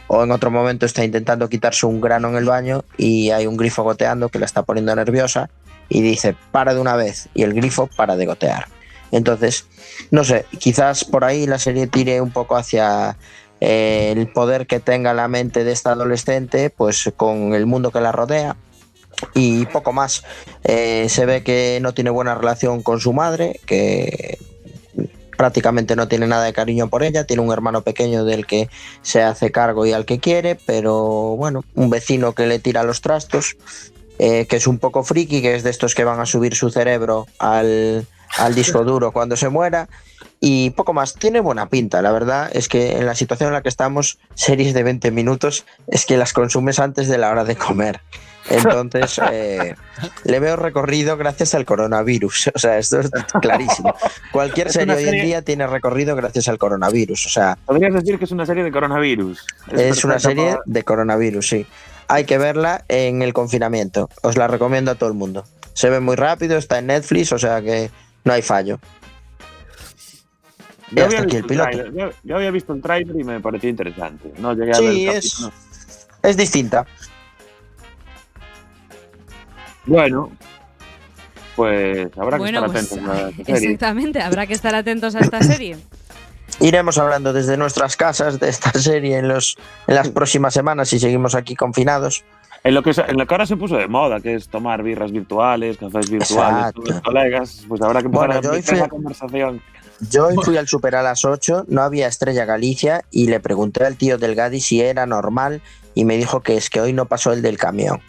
Speaker 3: O en otro momento está intentando quitarse un grano en el baño y hay un grifo goteando que la está poniendo nerviosa y dice, para de una vez, y el grifo para de gotear. Entonces, no sé, quizás por ahí la serie tire un poco hacia eh, el poder que tenga la mente de esta adolescente, pues con el mundo que la rodea y poco más. Eh, se ve que no tiene buena relación con su madre, que prácticamente no tiene nada de cariño por ella, tiene un hermano pequeño del que se hace cargo y al que quiere, pero bueno, un vecino que le tira los trastos, eh, que es un poco friki, que es de estos que van a subir su cerebro al, al disco duro cuando se muera. Y poco más, tiene buena pinta, la verdad es que en la situación en la que estamos, series de 20 minutos es que las consumes antes de la hora de comer. Entonces, *laughs* eh, le veo recorrido gracias al coronavirus. O sea, esto es clarísimo. Cualquier
Speaker 6: Es
Speaker 3: serie hoy en día tiene recorrido gracias al coronavirus. O sea,
Speaker 6: Podrías decir que es una serie de coronavirus.
Speaker 3: es una serie
Speaker 6: para-
Speaker 3: de coronavirus, sí. Hay que verla en el confinamiento. Os la recomiendo a todo el mundo. Se ve muy rápido, está en Netflix, o sea que no hay fallo.
Speaker 6: Yo
Speaker 3: hasta
Speaker 6: había,
Speaker 3: aquí el
Speaker 6: visto el
Speaker 3: piloto.
Speaker 6: tráiler, yo- yo había visto el trailer y me pareció interesante. No llegué a
Speaker 3: Sí,
Speaker 6: ver el
Speaker 3: es, es distinta.
Speaker 6: Bueno, pues habrá que
Speaker 4: Bueno,
Speaker 6: estar
Speaker 4: pues,
Speaker 6: atentos a esta *laughs* serie.
Speaker 4: Exactamente, habrá que estar atentos a esta serie. *coughs*
Speaker 3: Iremos hablando desde nuestras casas de esta serie en, los, en las *laughs* próximas semanas si seguimos aquí confinados.
Speaker 6: En lo, que, en lo que ahora se puso de moda, que es tomar birras virtuales, cafés virtuales con colegas, pues habrá que empezar
Speaker 3: Bueno,
Speaker 6: a
Speaker 3: fui-
Speaker 6: la conversación.
Speaker 3: Yo hoy fui al Super a las 8, no había Estrella Galicia y le pregunté al tío del Gadi si era normal y me dijo que es que hoy no pasó el del camión.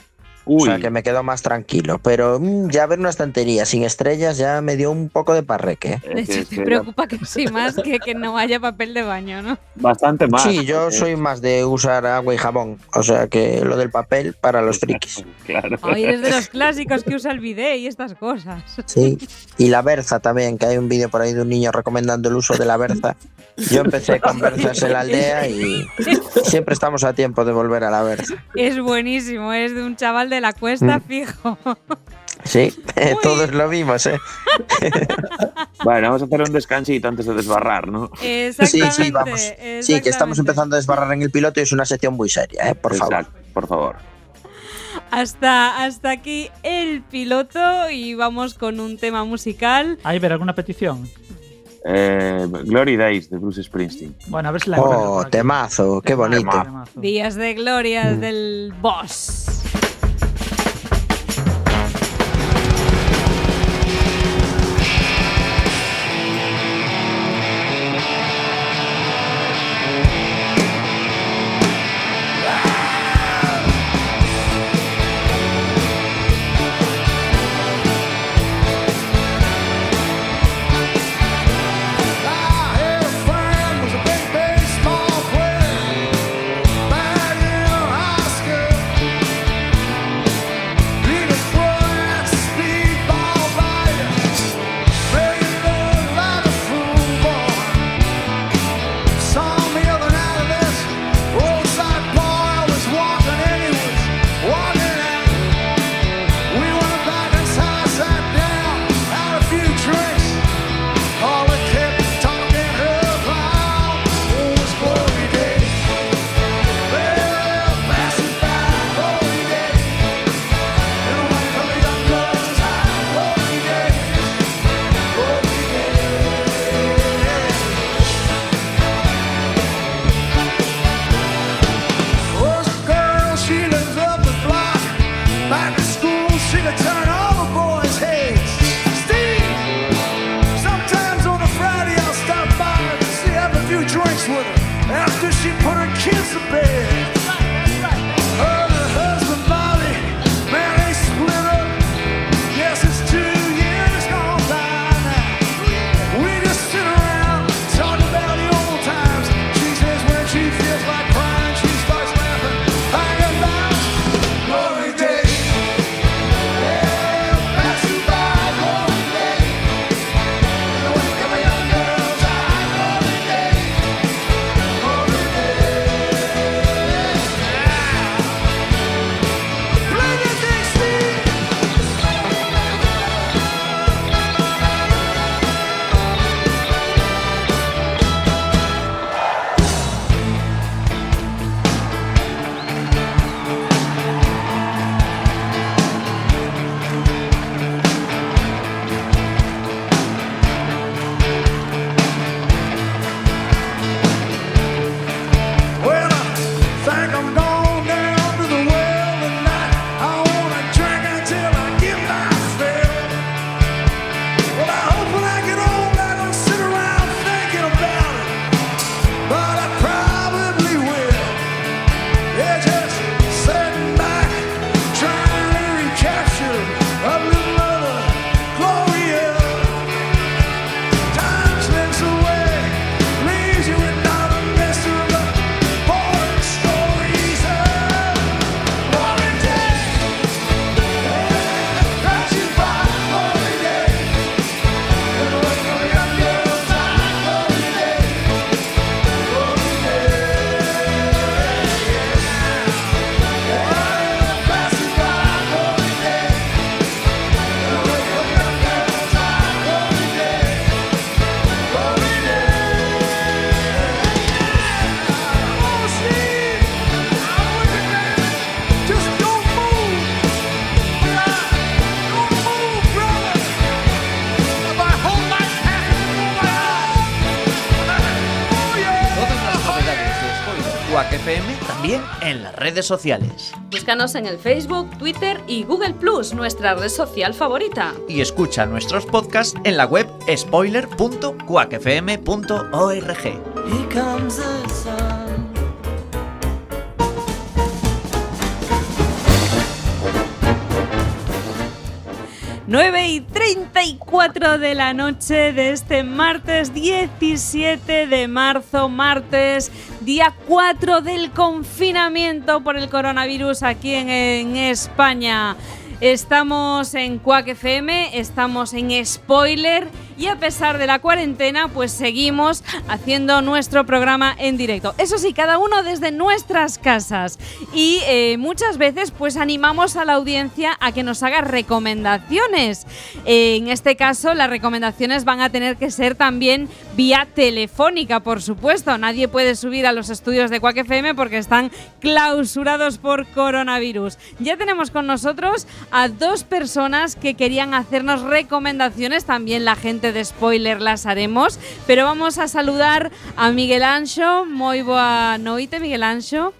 Speaker 3: O sea que me quedó más tranquilo. Pero mm, ya ver una estantería sin estrellas ya me dio un poco de parreque.
Speaker 4: De hecho, te preocupa que sí más que que no haya papel de baño, ¿no?
Speaker 6: Bastante más.
Speaker 3: Sí, yo soy más de usar agua y jabón. O sea que lo del papel para los frikis. *laughs*
Speaker 6: Claro.
Speaker 4: Ay, eres de los clásicos que usa el bidet y estas cosas.
Speaker 3: Sí. Y la berza también, que hay un vídeo por ahí de un niño recomendando el uso de la berza. Yo empecé con berzas en la aldea y siempre estamos a tiempo de volver a la berza.
Speaker 4: Es buenísimo, es de un chaval de la cuesta
Speaker 3: Mm.
Speaker 4: fijo. *laughs*
Speaker 3: Sí, todos lo vimos, ¿eh?
Speaker 6: Bueno, vamos a hacer un descansito antes de desbarrar, ¿no?
Speaker 3: Sí,
Speaker 4: Exactamente.
Speaker 3: sí, vamos. Sí, que estamos empezando a desbarrar en el piloto y es una sección muy seria, ¿eh? Por favor.
Speaker 6: Por favor.
Speaker 4: Hasta, hasta aquí el piloto y vamos con un tema musical.
Speaker 2: ¿Hay ver alguna petición?
Speaker 6: Eh, Glory Days de Bruce Springsteen.
Speaker 2: Bueno, a ver si la
Speaker 3: Oh, temazo, qué bonito.
Speaker 2: Temazo.
Speaker 4: Días de gloria del boss.
Speaker 5: Redes sociales.
Speaker 9: Búscanos en el Facebook, Twitter y Google Plus, nuestra red social favorita.
Speaker 5: Y escucha nuestros podcasts en la web spoiler.cuacfm.org.
Speaker 4: 9 y 34 de la noche de este martes 17 de marzo, martes día 4 del confinamiento por el coronavirus aquí en, España. Estamos en Quack FM, estamos en Spoiler y a pesar de la cuarentena, pues seguimos haciendo nuestro programa en directo. Eso sí, cada uno desde nuestras casas. Y eh, muchas veces, pues animamos a la audiencia a que nos haga recomendaciones. Eh, en este caso, las recomendaciones van a tener que ser también vía telefónica, por supuesto. Nadie puede subir a los estudios de Quack FM porque están clausurados por coronavirus. Ya tenemos con nosotros a dos personas que querían hacernos recomendaciones, también la gente de spoiler las haremos, pero vamos a saludar a Miguel Ancho. Muy boa noite, Miguel Ancho.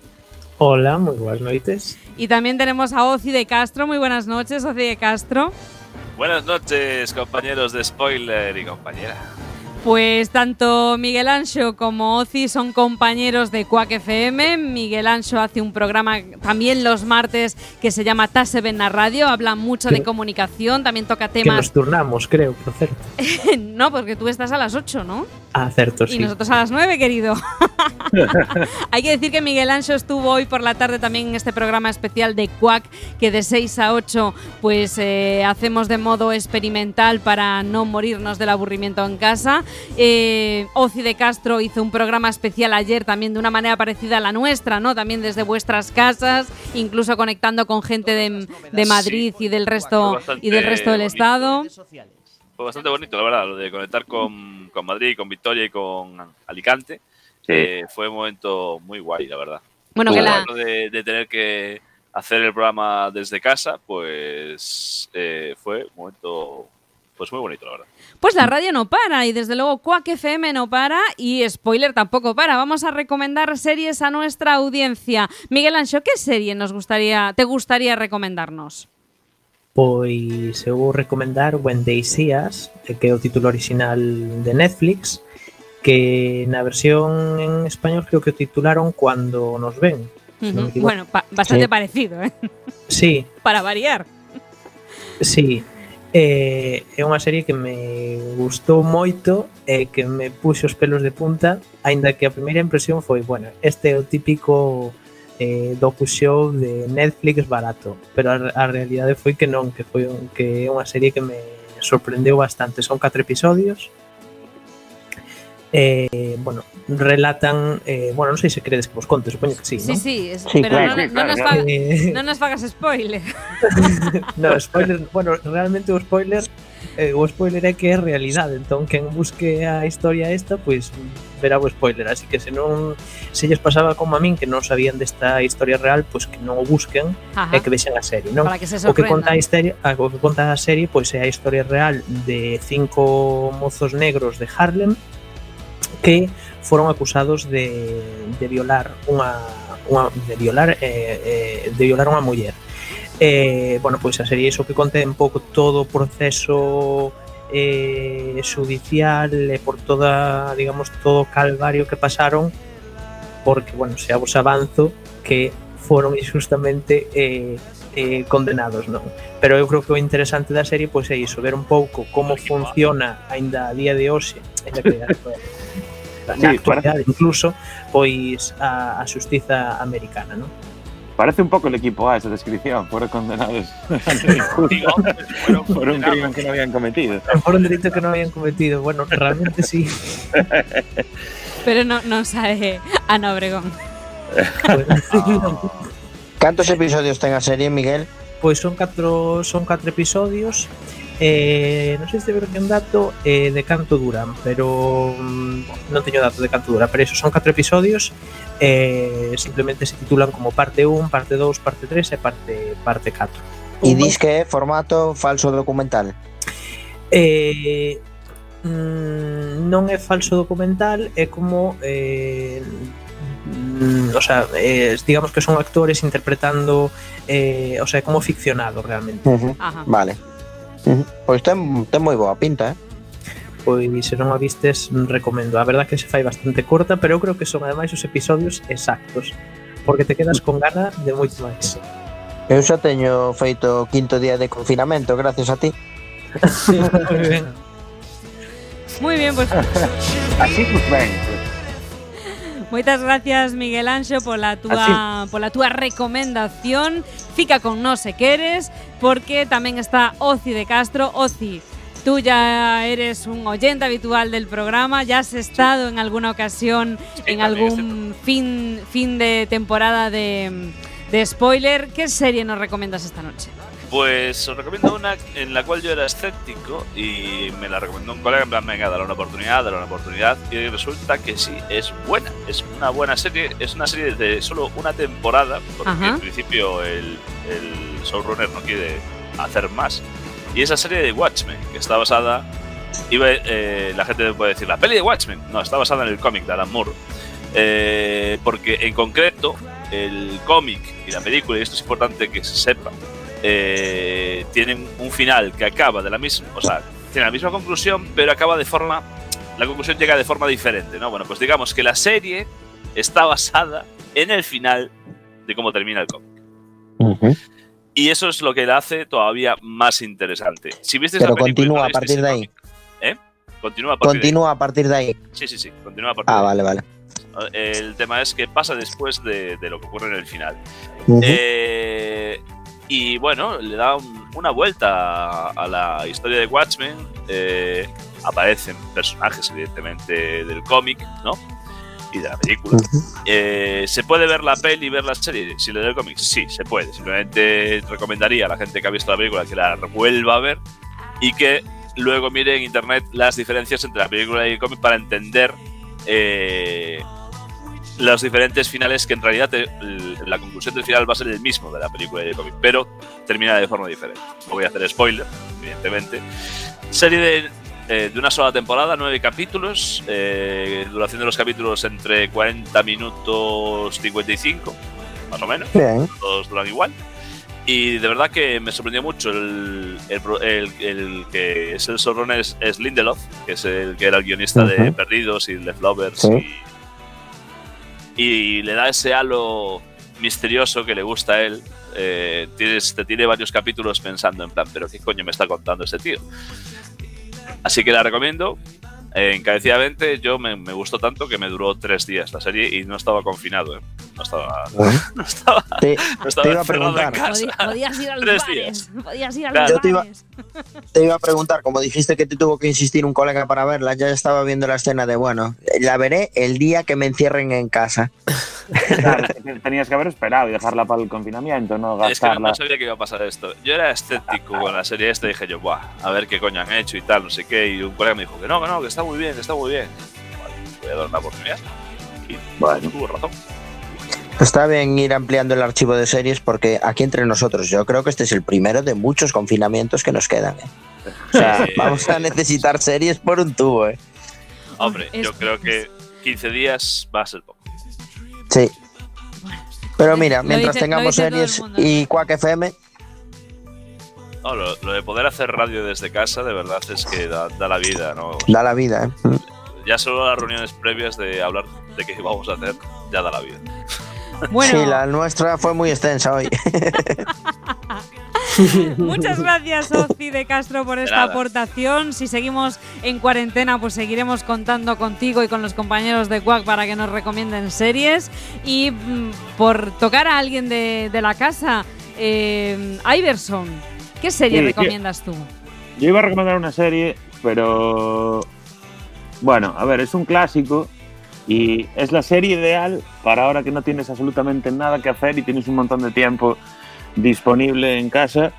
Speaker 12: Hola, muy buenas noches.
Speaker 4: Y también tenemos a Oci de Castro. Muy buenas noches, Oci de Castro.
Speaker 13: Buenas noches, compañeros de spoiler y compañera.
Speaker 4: Pues tanto Miguel Ancho como Ozi son compañeros de Quack FM. Miguel Ancho hace un programa también los martes que se llama Tase Benna Radio. Habla mucho de comunicación, también toca
Speaker 12: Que
Speaker 4: temas.
Speaker 12: nos turnamos, creo, por cierto. *laughs*
Speaker 4: no, porque tú estás a las 8, ¿no?
Speaker 12: Sí.
Speaker 4: Y nosotros a las 9, querido. *laughs* Hay que decir que Miguel Ancho estuvo hoy por la tarde también en este programa especial de Quack, que de 6 a 8 pues eh, hacemos de modo experimental para no morirnos del aburrimiento en casa. Eh, Oci de Castro hizo un programa especial ayer también de una manera parecida a la nuestra, ¿no? También desde vuestras casas, incluso conectando con gente de, de Madrid y del resto y del resto del
Speaker 13: bonito.
Speaker 4: estado.
Speaker 13: Fue bastante bonito, la verdad, lo de conectar con, con Madrid, con Victoria y con Alicante. Eh, fue un momento muy guay, la verdad.
Speaker 4: Bueno, que la-
Speaker 13: Bueno, de, de tener que hacer el programa desde casa, pues eh, fue un momento pues muy bonito, la verdad.
Speaker 4: Pues la radio no para y desde luego Quack FM no para y Spoiler tampoco para. Vamos a recomendar series a nuestra audiencia. Miguel Ancho, ¿qué serie nos gustaría, te gustaría recomendarnos?
Speaker 12: Pois eu vou recomendar When They See Us, eh, que é o título original de Netflix, que na versión en español creo que o titularon Cuando nos ven. Uh
Speaker 4: -huh.
Speaker 12: no
Speaker 4: bueno, pa bastante
Speaker 12: sí.
Speaker 4: parecido, ¿eh?
Speaker 12: Sí. *laughs*
Speaker 4: Para variar.
Speaker 12: Sí. Eh, é unha serie que me gustou moito e eh, que me puxo os pelos de punta, aínda que a primeira impresión foi, bueno, este é o típico eh, docu show de Netflix barato pero a, a realidade foi que non que foi un, que é unha serie que me sorprendeu bastante son catro episodios eh, bueno, relatan eh, bueno, non sei se credes que vos conte, supoño que sí,
Speaker 4: sí. Sí, es, sí, pero claro, non, claro, non, nos claro.
Speaker 12: eh...
Speaker 4: non nos fagas spoiler *laughs*
Speaker 12: no, spoiler, bueno, realmente o spoiler eh, o spoiler é que é realidade entón, quen busque a historia esta pois pues, verá o spoiler, así que se non se lles pasaba como a min que non sabían desta historia real, pois pues que non o busquen
Speaker 4: Ajá.
Speaker 12: e que vexan a serie, non?
Speaker 4: Para que se
Speaker 12: o que conta a historia, ah, o que conta a serie pois pues, é a historia real de cinco mozos negros de Harlem que foron acusados de, de violar unha, unha de violar eh, eh, de violar unha muller. Eh, bueno, pois pues a serie iso que conta un pouco todo o proceso eh, judicial e por toda, digamos, todo o calvario que pasaron porque, bueno, se vos avanzo que foron injustamente eh, eh, condenados, non? Pero eu creo que o interesante da serie pois é iso, ver un pouco como Ay, funciona aínda a día de hoxe, aínda que na *laughs*
Speaker 6: sí,
Speaker 12: actualidade incluso, pois a, a xustiza americana, non?
Speaker 6: Parece un poco el equipo A esa descripción. Fueron condenados *laughs* *laughs* por un crimen que no habían cometido.
Speaker 12: Por un delito que non habían cometido. Bueno, realmente sí. *laughs*
Speaker 4: Pero no, no sabe Ana Obregón.
Speaker 3: Cantos episodios ten a serie, Miguel?
Speaker 12: Pois son catro son catro episodios. Eh, non sei se ver un dato eh, de canto duran, pero mm, non teño dato de canto dura, pero eso son catro episodios eh, simplemente se titulan como parte 1, parte 2, parte 3 e parte, parte 4.
Speaker 3: E dis que é formato falso documental?
Speaker 12: Eh, mm, non é falso documental, é como... Eh, mm, o sea, eh, digamos que son actores interpretando eh, o sea, como ficcionado realmente.
Speaker 3: Uh -huh.
Speaker 4: Ajá.
Speaker 3: Vale. Uh -huh. Pois ten, ten moi boa pinta, eh?
Speaker 12: pois se non a vistes recomendo. A verdad que se fai bastante corta, pero eu creo que son ademais os episodios exactos, porque te quedas con gana de moito máis.
Speaker 3: Eu xa teño feito o quinto día de confinamento, gracias a ti.
Speaker 12: Moi ben.
Speaker 4: Moi ben, pois. Pues.
Speaker 6: Así pues ben. Pues.
Speaker 4: Moitas gracias Miguel Anxo pola túa Así. pola túa recomendación. Fica con nós se queres porque tamén está Oci de Castro, Oci tú ya eres un oyente habitual del programa, ya has estado en alguna ocasión en algún fin fin de temporada de de spoiler. ¿Qué serie nos recomiendas esta noche?
Speaker 13: Pues os recomiendo una en la cual yo era escéptico y me la recomendó un colega en plan, venga, dale una oportunidad, dale una oportunidad y resulta que sí, es buena, es una buena serie, es una serie de solo una temporada, porque
Speaker 4: Ajá.
Speaker 13: en principio el, el showrunner no quiere hacer más. Y esa serie de Watchmen, que está basada, iba, eh, la gente puede decir, la peli de Watchmen, no, está basada en el cómic de Alan Moore. Eh, porque en concreto el cómic y la película, y esto es importante que se sepa, eh, tienen un final que acaba de la misma, o sea, tiene la misma conclusión, pero acaba de forma, la conclusión llega de forma diferente, ¿no? Bueno, pues digamos que la serie está basada en el final de cómo termina el cómic. Y eso es lo que la hace todavía más interesante. Si viste
Speaker 3: Pero
Speaker 13: y
Speaker 3: continúa a partir de ahí.
Speaker 13: ¿eh? Continúa a partir de ahí.
Speaker 3: Continúa a partir de ahí.
Speaker 13: Sí, sí, sí, continúa a partir
Speaker 3: Ah,
Speaker 13: de ahí.
Speaker 3: vale, vale.
Speaker 13: El tema es que pasa después de, de lo que ocurre en el final. Eh, y bueno, le da un- una vuelta a, a la historia de Watchmen. eh, aparecen personajes, evidentemente, del cómic, ¿no? Y de la película. Eh, ¿Se puede ver la peli y ver la serie? Si le doy el cómic, sí, se puede. Simplemente recomendaría a la gente que ha visto la película que la vuelva a ver y que luego mire en internet las diferencias entre la película y el cómic para entender eh, los diferentes finales que en realidad el- la conclusión del final va a ser el mismo de la película y del cómic, pero termina de forma diferente. No voy a hacer spoiler, evidentemente. Serie de, eh, de una sola temporada, nueve capítulos, eh, duración de los capítulos entre 40 minutos 55, más o menos.
Speaker 3: Bien.
Speaker 13: Todos duran igual. Y de verdad que me sorprendió mucho el, el, el- el que es el showrunner es, es Lindelof, que es el que era el guionista de
Speaker 3: Ujú.
Speaker 13: Perdidos y Leftovers
Speaker 3: Sí.
Speaker 13: y, y le da ese halo misterioso que le gusta a él. Eh, tienes, te tiene varios capítulos pensando en plan, pero ¿qué coño me está contando este tío? Así que la recomiendo. Eh, encarecidamente, yo me, me gustó tanto que me duró tres días la serie y no estaba confinado. ¿eh? No estaba. *laughs* No estaba,
Speaker 3: Te,
Speaker 13: no estaba
Speaker 3: te iba a preguntar.
Speaker 4: podías ir a los
Speaker 13: Tres
Speaker 4: bares. Podías ir a
Speaker 13: Claro.
Speaker 4: los
Speaker 3: te iba-
Speaker 4: bares. *laughs*
Speaker 3: Te iba a preguntar, como dijiste que te tuvo que insistir un colega para verla, ya estaba viendo la escena de, bueno, la veré el día que me encierren en casa.
Speaker 6: Claro, *laughs* te- tenías que haber esperado y dejarla para el confinamiento, no
Speaker 13: Es que no,
Speaker 6: gastarla.
Speaker 13: no sabía que iba a pasar esto. Yo era escéptico con la serie esta y dije yo, Buah, a ver qué coño han hecho y tal, no sé qué. Y un colega me dijo que no, que no, que está muy bien, está muy bien. Vale, voy a dar una oportunidad. Y bueno, tuvo razón.
Speaker 3: Está bien ir ampliando el archivo de series porque aquí entre nosotros, yo creo que este es el primero de muchos confinamientos que nos quedan. ¿eh? O sea, vamos a necesitar series por un tubo, ¿eh?
Speaker 13: Hombre, yo creo que 15 días va a ser poco.
Speaker 3: Sí. Pero mira, mientras
Speaker 4: dice-
Speaker 3: tengamos series
Speaker 4: mundo.
Speaker 3: y Quack FM,
Speaker 13: No, lo, lo de poder hacer radio desde casa, de verdad es que da, da la vida, ¿no? O sea,
Speaker 3: da la vida, ¿eh? Mm.
Speaker 13: ya solo las reuniones previas de hablar de qué vamos a hacer, ya da la vida.
Speaker 4: Bueno,
Speaker 3: Sí, la nuestra fue muy extensa hoy. *laughs*
Speaker 4: Muchas gracias, Oci de Castro, por esta
Speaker 13: nada.
Speaker 4: aportación. Si seguimos en cuarentena, pues seguiremos contando contigo y con los compañeros de Quack para que nos recomienden series. Y mm, por tocar a alguien de, de la casa, eh, Iverson, ¿qué serie
Speaker 6: Sí,
Speaker 4: recomiendas tú?
Speaker 6: Yo iba a recomendar una serie, pero. Bueno, a ver, es un clásico y es la serie ideal para ahora que no tienes absolutamente nada que hacer y tienes un montón de tiempo disponible en casa,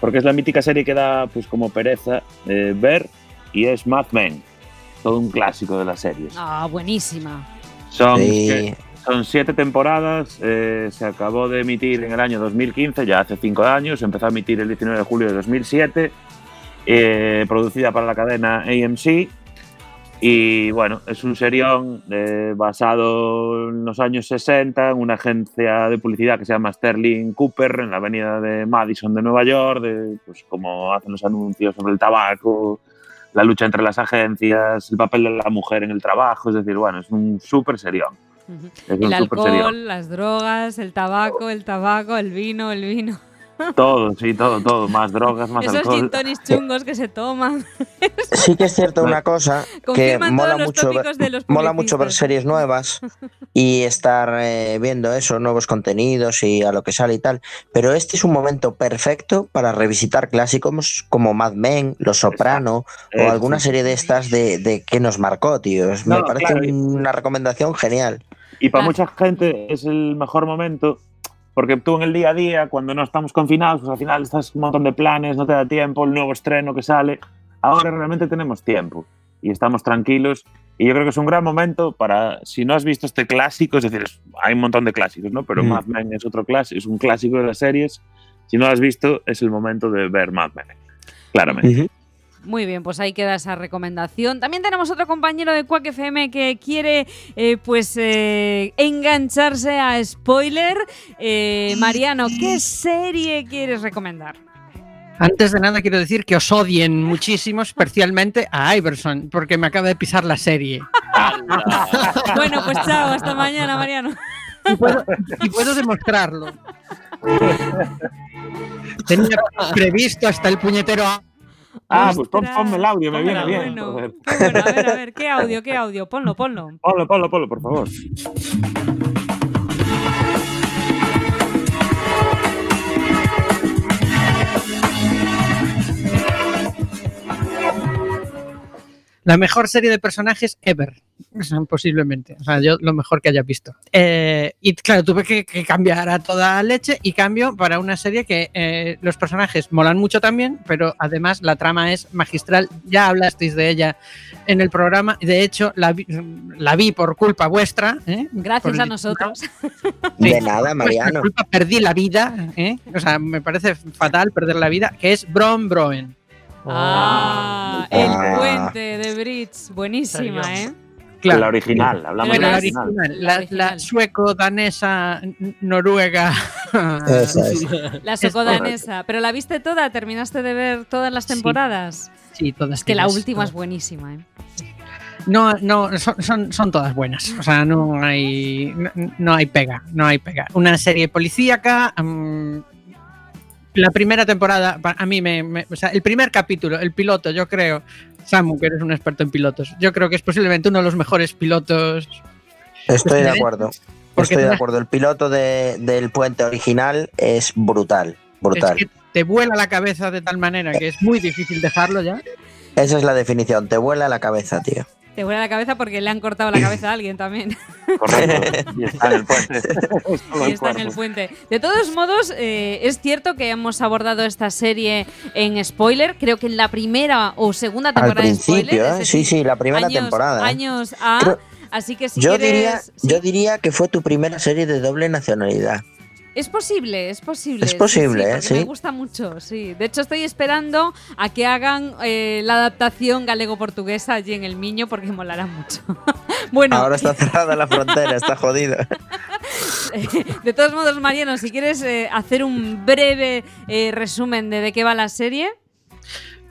Speaker 6: porque es la mítica serie que da, pues, como pereza eh, ver y es Mad Men, todo un clásico de las series.
Speaker 4: Ah, buenísima.
Speaker 6: Son,
Speaker 3: Sí.
Speaker 6: Son siete temporadas, eh, se acabó de emitir en el año 2015, ya hace cinco años, empezó a emitir el 19 de julio de 2007, eh, producida para la cadena AMC Y bueno, es un serión eh, basado en los años 60 en una agencia de publicidad que se llama Sterling Cooper en la avenida de Madison de Nueva York, de pues cómo hacen los anuncios sobre el tabaco, la lucha entre las agencias, el papel de la mujer en el trabajo, es decir, bueno, es un súper serión.
Speaker 4: El alcohol, las drogas, el tabaco, el tabaco, el vino, el vino.
Speaker 6: Todo, sí, todo, todo. Más drogas, más
Speaker 4: Esos
Speaker 6: alcohol.
Speaker 4: tonics chungos que se toman.
Speaker 3: Sí que es cierto una cosa que mola mucho, mola mucho ver series nuevas y estar eh, viendo eso, nuevos contenidos y a lo que sale y tal. Pero este es un momento perfecto para revisitar clásicos como Mad Men, Los Soprano o
Speaker 6: Eso.
Speaker 3: alguna serie de estas de, de que nos marcó, tío. Me
Speaker 6: No,
Speaker 3: parece
Speaker 6: claro,
Speaker 3: una recomendación genial.
Speaker 6: Y para mucha gente es el mejor momento, porque tú en el día a día, cuando no estamos confinados, pues al final estás un montón de planes, no te da tiempo, el nuevo estreno que sale. Ahora realmente tenemos tiempo y estamos tranquilos. Y yo creo que es un gran momento para, si no has visto este clásico, es decir, hay un montón de clásicos, ¿no? Pero
Speaker 3: Mm.
Speaker 6: Mad Men es otro clásico, es un clásico de las series. Si no lo has visto, es el momento de ver Mad Men. Claramente.
Speaker 4: Muy bien, pues ahí queda esa recomendación. También tenemos otro compañero de Quack FM que quiere eh, pues eh, engancharse a spoiler. Eh, Mariano, ¿qué serie quieres recomendar?
Speaker 14: Antes de nada quiero decir que os odien muchísimo, especialmente a Iverson, porque me acaba de pisar la serie. *laughs*
Speaker 4: Bueno, pues chao, hasta mañana, Mariano.
Speaker 14: Y puedo, y puedo demostrarlo. *laughs* Tenía previsto hasta el puñetero.
Speaker 6: Ah, pues pon- ponme el audio, me viene bien.
Speaker 4: bueno. Qué bueno, a ver, a ver, ¿qué audio, qué audio? Ponlo, ponlo.
Speaker 6: Ponlo, ponlo, ponlo, por favor.
Speaker 14: La mejor serie de personajes ever, posiblemente. O sea, yo lo mejor que haya visto. Eh, y claro, tuve que, que cambiar a toda leche y cambio para una serie que eh, los personajes molan mucho también, pero además la trama es magistral. Ya hablasteis de ella en el programa. De hecho, la vi, la vi por culpa vuestra. ¿eh?
Speaker 4: Gracias
Speaker 14: Por
Speaker 4: a nosotros.
Speaker 3: De nada,
Speaker 14: Por
Speaker 3: Mariano.
Speaker 14: culpa perdí la vida. ¿eh? O sea, me parece fatal perder la vida, que es Bron Broen.
Speaker 4: Ah,
Speaker 3: Ah.
Speaker 4: el puente de Bridge. Buenísima, ¿eh?
Speaker 14: Claro.
Speaker 6: La original, hablamos de la
Speaker 14: la
Speaker 6: original.
Speaker 14: original, la, la sueco, danesa, noruega.
Speaker 3: Esa es. *laughs*
Speaker 4: La
Speaker 14: Es
Speaker 4: socodanesa. ¿Pero la viste toda? ¿Terminaste de ver todas las temporadas?
Speaker 14: Sí, todas.
Speaker 4: Es que la
Speaker 14: todas,
Speaker 4: última es
Speaker 14: todas.
Speaker 4: buenísima, ¿eh?
Speaker 14: No, no, son, son, son todas buenas. O sea, no hay, no, no hay pega, no hay pega. Una serie policíaca. mm, la primera temporada, a mí me, me- O sea, el primer capítulo, el piloto, yo creo. Samu, que eres un experto en pilotos. Yo creo que es posiblemente uno de los mejores pilotos.
Speaker 3: Estoy de acuerdo.
Speaker 14: porque
Speaker 3: Estoy de acuerdo. El piloto de- del puente original es brutal. Brutal.
Speaker 14: Es que te vuela la cabeza de tal manera que es muy difícil dejarlo ya.
Speaker 3: Esa es la definición. Te vuela la cabeza, tío.
Speaker 4: Te vuela la cabeza porque le han cortado la cabeza a alguien también. *laughs*
Speaker 6: Correcto. *laughs* Y está en el puente. *laughs* Solo
Speaker 4: y
Speaker 6: el
Speaker 4: está en el
Speaker 6: cuerpo.
Speaker 4: puente. De todos modos, eh, es cierto que hemos abordado esta serie en spoiler. Creo que en la primera o segunda
Speaker 3: Al
Speaker 4: temporada de spoiler.
Speaker 3: principio, ¿eh? Sí, sí, la primera
Speaker 4: años,
Speaker 3: temporada. ¿eh?
Speaker 4: Años A.
Speaker 3: Creo-
Speaker 4: así que si
Speaker 3: yo,
Speaker 4: quieres.
Speaker 3: diría,
Speaker 4: sí.
Speaker 3: yo diría que fue tu primera serie de doble nacionalidad.
Speaker 4: Es posible, es posible.
Speaker 3: Es posible,
Speaker 4: sí,
Speaker 3: ¿eh? Sí.
Speaker 4: Me gusta mucho, sí. De hecho, estoy esperando a que hagan eh, la adaptación galego-portuguesa allí en el Miño porque molará mucho. *laughs* bueno,
Speaker 3: Ahora está *laughs* cerrada la frontera, está jodido. *laughs*
Speaker 4: de todos modos, Mariano, si quieres eh, hacer un breve resumen de de qué va la serie.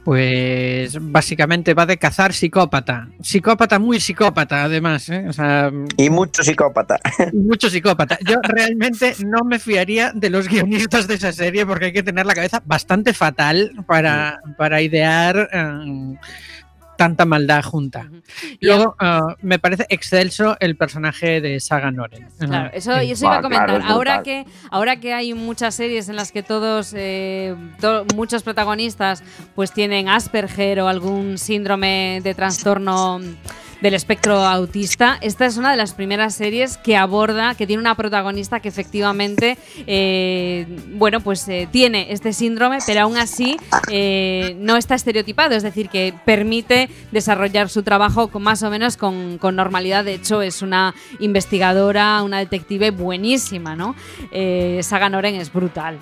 Speaker 14: Pues básicamente va de cazar psicópata. Psicópata, muy psicópata, además. ¿eh? O sea,
Speaker 3: Y mucho psicópata. *laughs*
Speaker 14: mucho psicópata. Yo realmente no me fiaría de los guionistas de esa serie porque hay que tener la cabeza bastante fatal para, para idear eh, tanta maldad junta. Luego, eh, me parece excelso el personaje de Saga Noren.
Speaker 4: Claro,
Speaker 14: Eh,
Speaker 4: eso, y eso iba a comentar.
Speaker 6: claro,
Speaker 4: ahora, que, ahora que hay muchas series en las que todos, eh, to- muchos protagonistas, pues tienen Asperger o algún síndrome de trastorno del espectro autista, esta es una de las primeras series que aborda, que tiene una protagonista que efectivamente, eh, bueno, pues eh, tiene este síndrome, pero aún así eh, no está estereotipado, es decir, que permite desarrollar su trabajo con más o menos con, con normalidad. De hecho, es una investigadora, una detective buenísima, ¿no? Eh, Saga Noren es brutal.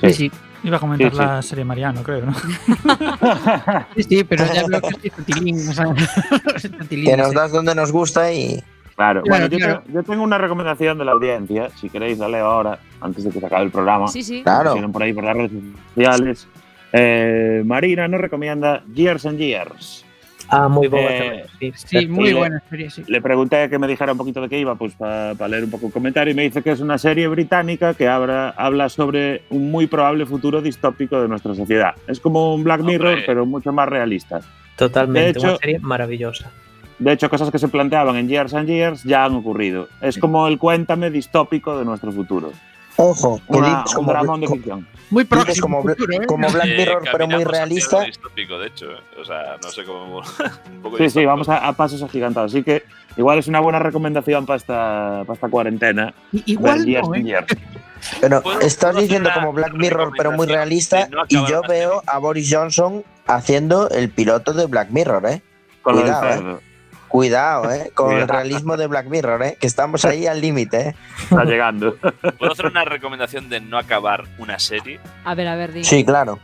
Speaker 14: Sí, sí.
Speaker 2: Iba a comentar
Speaker 6: Sí, sí.
Speaker 2: la serie Mariano, creo, ¿no? *laughs*
Speaker 14: Sí, sí, pero ya veo que estoy futilín. O sea, *laughs*
Speaker 3: Que nos
Speaker 14: sí.
Speaker 3: das donde nos gusta y.
Speaker 6: Claro,
Speaker 14: Claro,
Speaker 6: bueno, yo,
Speaker 14: claro.
Speaker 6: Tengo, yo tengo una recomendación de la audiencia, si queréis la leo ahora, antes de que se acabe el programa.
Speaker 4: Sí, sí.
Speaker 3: Claro.
Speaker 6: Por ahí por las redes sociales. Eh, Marina nos recomienda Years and Years.
Speaker 12: Ah, muy buena
Speaker 6: Eh,
Speaker 12: sí.
Speaker 14: Sí, muy
Speaker 6: le-
Speaker 14: buena serie, sí.
Speaker 6: Le pregunté que me dijera un poquito de qué iba, pues para leer un poco el comentario, y me dice que es una serie británica que habla, habla sobre un muy probable futuro distópico de nuestra sociedad. Es como un Black Mirror,
Speaker 13: Hombre.
Speaker 6: pero mucho más realista.
Speaker 12: Totalmente,
Speaker 6: De hecho-
Speaker 12: una serie maravillosa.
Speaker 6: De hecho, cosas que se planteaban en Years and Years ya han ocurrido. Es como el cuéntame distópico de nuestro futuro.
Speaker 3: Ojo, que
Speaker 6: Una- un
Speaker 3: como,
Speaker 6: de ficción.
Speaker 14: Muy próximo
Speaker 3: como,
Speaker 14: futuro, ¿eh?
Speaker 3: como Black
Speaker 13: Eh,
Speaker 3: Mirror, pero muy realista.
Speaker 13: lo distópico, de hecho. O sea, no sé cómo. *laughs* un poco
Speaker 6: Sí, sí, vamos a, a pasos agigantados. Así que igual es una buena recomendación para esta, para esta cuarentena.
Speaker 14: Igual no, ¿eh?
Speaker 13: ¿Puedo-
Speaker 3: estás diciendo como Black Mirror, pero muy realista.
Speaker 13: no
Speaker 3: Y yo veo a Boris Johnson haciendo el piloto de Black Mirror, ¿eh?
Speaker 6: Con lo del
Speaker 3: Cuidado, ¿eh? Cuidado, ¿eh? Con el realismo de Black Mirror, ¿eh? Que estamos ahí al límite, ¿eh?
Speaker 6: Está llegando.
Speaker 13: ¿Puedo hacer una recomendación de no acabar una serie?
Speaker 4: A ver, a ver, di.
Speaker 3: Sí, claro.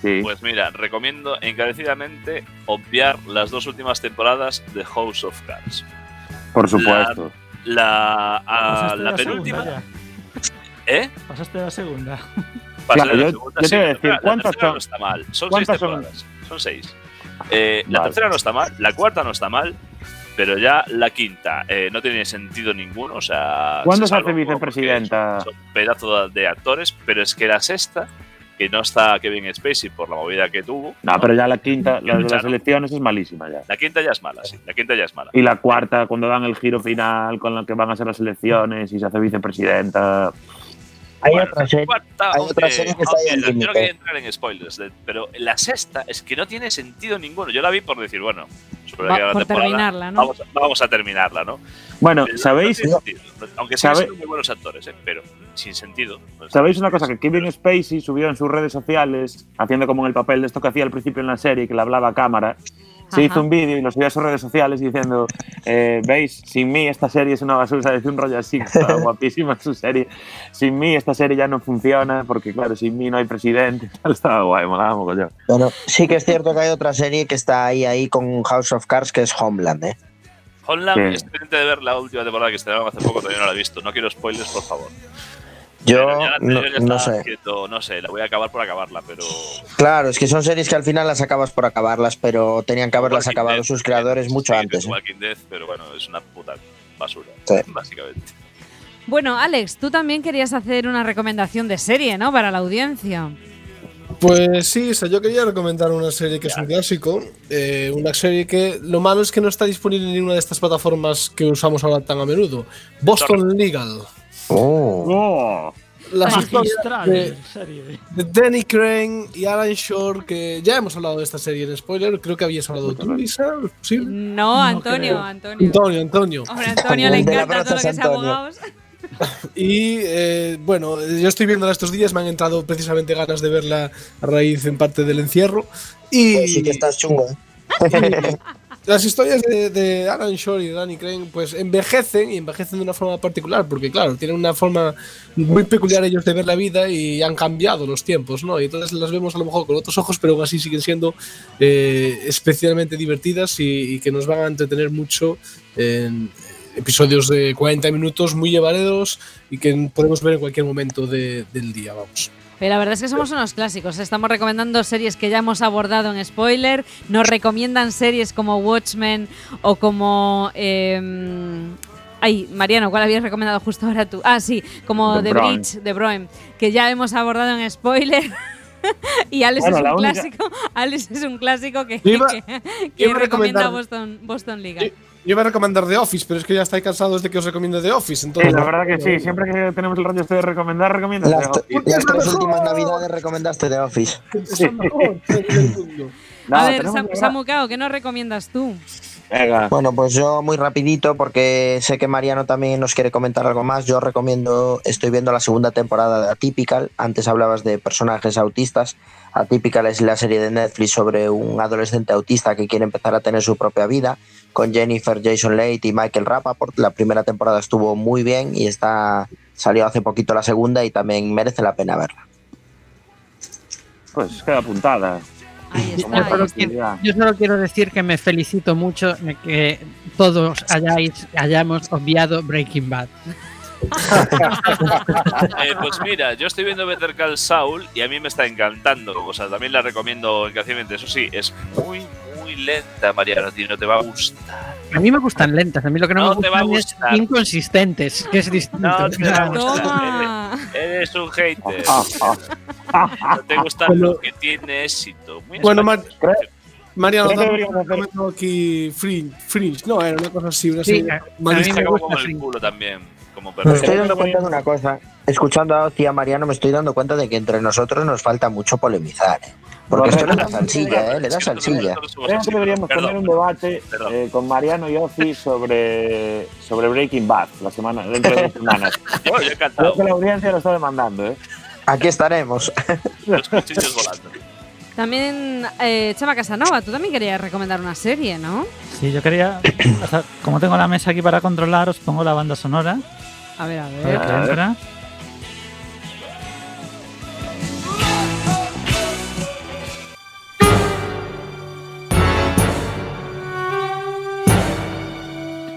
Speaker 6: Sí.
Speaker 13: Pues mira, recomiendo encarecidamente obviar las dos últimas temporadas de House of Cards.
Speaker 6: Por supuesto.
Speaker 13: La, a- la
Speaker 2: la
Speaker 13: penúltima.
Speaker 2: segunda
Speaker 13: ¿Eh?
Speaker 2: Pasaste la segunda.
Speaker 13: Pasé
Speaker 6: Claro,
Speaker 13: la
Speaker 6: yo-
Speaker 13: segunda,
Speaker 6: yo te
Speaker 13: sí,
Speaker 6: voy a
Speaker 13: la
Speaker 6: decir, ¿cuántas
Speaker 13: tercera
Speaker 6: son?
Speaker 13: no está mal. Son seis temporadas. Son seis. Eh, La tercera no está mal, la cuarta no está mal, pero ya la quinta eh, no tiene sentido ninguno. O sea,
Speaker 6: ¿Cuándo se hace vicepresidenta?
Speaker 13: Son, son pedazos de actores, pero es que la sexta, que no está Kevin Spacey por la movida que tuvo.
Speaker 6: No, pero ya la quinta, la de las
Speaker 13: no.
Speaker 6: elecciones es malísima ya.
Speaker 13: La quinta ya es mala, sí. La quinta ya es mala.
Speaker 6: Y la cuarta, cuando dan el giro final con lo que van a ser las elecciones y se hace vicepresidenta.
Speaker 3: Hay otra serie.
Speaker 13: cuarta,
Speaker 3: hay otra serie que está ahí al
Speaker 13: Yo no quería entrar en spoilers, de- pero la sexta es que no tiene sentido ninguno. Yo la vi por decir, bueno, sobre
Speaker 4: Va-
Speaker 13: la
Speaker 4: por terminarla, ¿no?
Speaker 13: Vamos, vamos a terminarla, ¿no?
Speaker 6: Bueno,
Speaker 13: Pero no
Speaker 6: ¿sabéis?
Speaker 13: sentido. Aunque sean
Speaker 6: ¿Sabe-
Speaker 13: muy buenos actores, ¿eh? pero sin sentido. Pues,
Speaker 6: ¿Sabéis una cosa? Que Kevin Spacey subió en sus redes sociales, haciendo como en el papel de esto que hacía al principio en la serie, que le hablaba a cámara. Se
Speaker 4: Ajá.
Speaker 6: hizo un vídeo y lo subió a sus redes sociales diciendo: eh, ¿Veis? Sin mí esta serie es una basura. *laughs* Decía un rollo así, estaba *laughs* guapísima su serie. Sin mí esta serie ya no funciona, porque claro, sin mí no hay presidente. *laughs* Tal, Estaba guay, molaba mogollón.
Speaker 3: Bueno, sí que es cierto que hay otra serie que está ahí, ahí con House of Cards, que es Homeland, ¿eh?
Speaker 13: Holland,
Speaker 6: Sí.
Speaker 13: estoy pendiente de ver la última temporada que estrenaron hace poco, todavía no la he visto. No quiero spoilers, por favor.
Speaker 3: Yo
Speaker 13: Pero ya la
Speaker 3: no,
Speaker 13: ya
Speaker 3: sé.
Speaker 13: no sé, la voy a acabar por acabarla, pero.
Speaker 3: Claro, es que son series que al final las acabas por acabarlas, pero tenían que haberlas
Speaker 13: Walking
Speaker 3: acabado sus creadores mucho
Speaker 13: sí,
Speaker 3: antes. ¿eh?
Speaker 13: Walking Dead, pero bueno, es una puta basura,
Speaker 3: Sí.
Speaker 13: básicamente.
Speaker 4: Bueno, Alex, tú también querías hacer una recomendación de serie, ¿no? Para la audiencia.
Speaker 7: Pues sí, o sea, yo quería recomendar una serie que es un clásico. eh, una serie que lo malo es que no está disponible en ninguna de estas plataformas que usamos ahora tan a menudo. Boston Legal.
Speaker 3: Oh.
Speaker 6: ¡Oh!
Speaker 7: Las historias de,
Speaker 2: serie.
Speaker 7: de Danny Crane y Alan Shore, que ya hemos hablado de esta serie en spoiler. Creo que habías hablado tú, Lisa. ¿Sí?
Speaker 4: No, Antonio,
Speaker 2: creo.
Speaker 4: Antonio.
Speaker 7: Antonio, Antonio.
Speaker 4: Hombre, Antonio le encanta todo lo que sea abogados. *laughs*
Speaker 7: Y eh, bueno, yo estoy viéndola estos días, me han entrado precisamente ganas de verla a raíz en parte del encierro. Y
Speaker 3: Pues sí que estás chungo, ¿eh? *laughs*
Speaker 7: las historias de, de Alan Shore y Danny Crane pues envejecen y envejecen de una forma particular, porque claro, tienen una forma muy peculiar ellos de ver la vida y han cambiado los tiempos, ¿no? Y entonces las vemos a lo mejor con otros ojos, pero aún así siguen siendo eh, especialmente divertidas y, y que nos van a entretener mucho en episodios de 40 minutos muy llevaderos y que podemos ver en cualquier momento de- del día, vamos.
Speaker 4: Pero la verdad es que somos unos clásicos. Estamos recomendando series que ya hemos abordado en spoiler. Nos recomiendan series como Watchmen o como. eh, ay, Mariano, ¿cuál habías recomendado justo ahora tú? Ah, sí, como
Speaker 6: The
Speaker 4: The. Bridge, The Broen, que ya hemos abordado en spoiler. *laughs* y Alex
Speaker 6: Bueno,
Speaker 4: es un
Speaker 6: única-
Speaker 4: clásico. *laughs* Alex es un clásico que,
Speaker 7: iba- *laughs*
Speaker 4: recomienda Boston, Boston League.
Speaker 7: Yo- iba a recomendar The Office, pero es que ya estáis cansados de que os recomiende The Office. Entonces,
Speaker 6: Sí, la verdad que sí, siempre que tenemos el rollo este de recomendar, recomiendas.
Speaker 3: Las,
Speaker 6: The Office.
Speaker 3: las tres últimas navidades recomendaste The Office. *laughs* *laughs*
Speaker 6: No,
Speaker 4: a ver, Sam-
Speaker 6: que-
Speaker 4: Samu Cao, ¿qué nos recomiendas tú?
Speaker 6: Venga.
Speaker 3: Bueno, pues yo muy rapidito, porque sé que Mariano también nos quiere comentar algo más. Yo recomiendo, estoy viendo la segunda temporada de Atypical. Antes hablabas de personajes autistas. Atypical es la serie de Netflix sobre un adolescente autista que quiere empezar a tener su propia vida, con Jennifer Jason Leigh y Michael Rappaport. La primera temporada estuvo muy bien y está salió hace poquito la segunda y también merece la pena verla.
Speaker 6: pues queda apuntada.
Speaker 4: Ahí
Speaker 14: Yo solo, quiero, yo solo quiero decir que me felicito mucho de que todos hayáis, hayamos obviado Breaking Bad. *laughs*
Speaker 13: Eh, pues mira, yo estoy viendo Better Call Saul y a mí me está encantando. O sea, también la recomiendo encarecidamente. Eso sí, es muy, muy lenta, Mariano. A ti no te va a gustar.
Speaker 14: A mí me gustan lentas, a mí lo que no,
Speaker 13: No
Speaker 14: me
Speaker 13: te va a
Speaker 14: gustan es
Speaker 13: gustar.
Speaker 14: inconsistentes, que es distinto.
Speaker 13: No te va a gustar. Eres, *laughs* eres un hater. *laughs* No te gusta lo que tiene éxito. Muy
Speaker 7: Bueno. Mariano, comento aquí Fringe, Fringe, no, era una cosa así, una
Speaker 14: Sí,
Speaker 7: serie
Speaker 14: a- mí
Speaker 13: Como el culo también. Como
Speaker 3: Me estoy dando cuenta de una cosa. Escuchando a Oci y a Mariano, me estoy dando cuenta de que entre nosotros nos falta mucho polemizar. ¿eh? Porque esto le da salsilla, ¿eh? Le da salsilla.
Speaker 6: Creo que deberíamos tener un debate eh, con Mariano y Ozzy sobre, sobre Breaking Bad la semana, dentro de dos semanas. *laughs* Creo que la audiencia lo está demandando, ¿eh?
Speaker 3: Aquí estaremos.
Speaker 13: Los cuchillos volando.
Speaker 4: También, eh, Chema Casanova, tú también querías recomendar una serie, ¿no?
Speaker 2: Sí, yo quería. o sea, como tengo la mesa aquí para controlar, os pongo la banda sonora.
Speaker 4: A ver, a
Speaker 2: A
Speaker 4: ver.
Speaker 2: entra.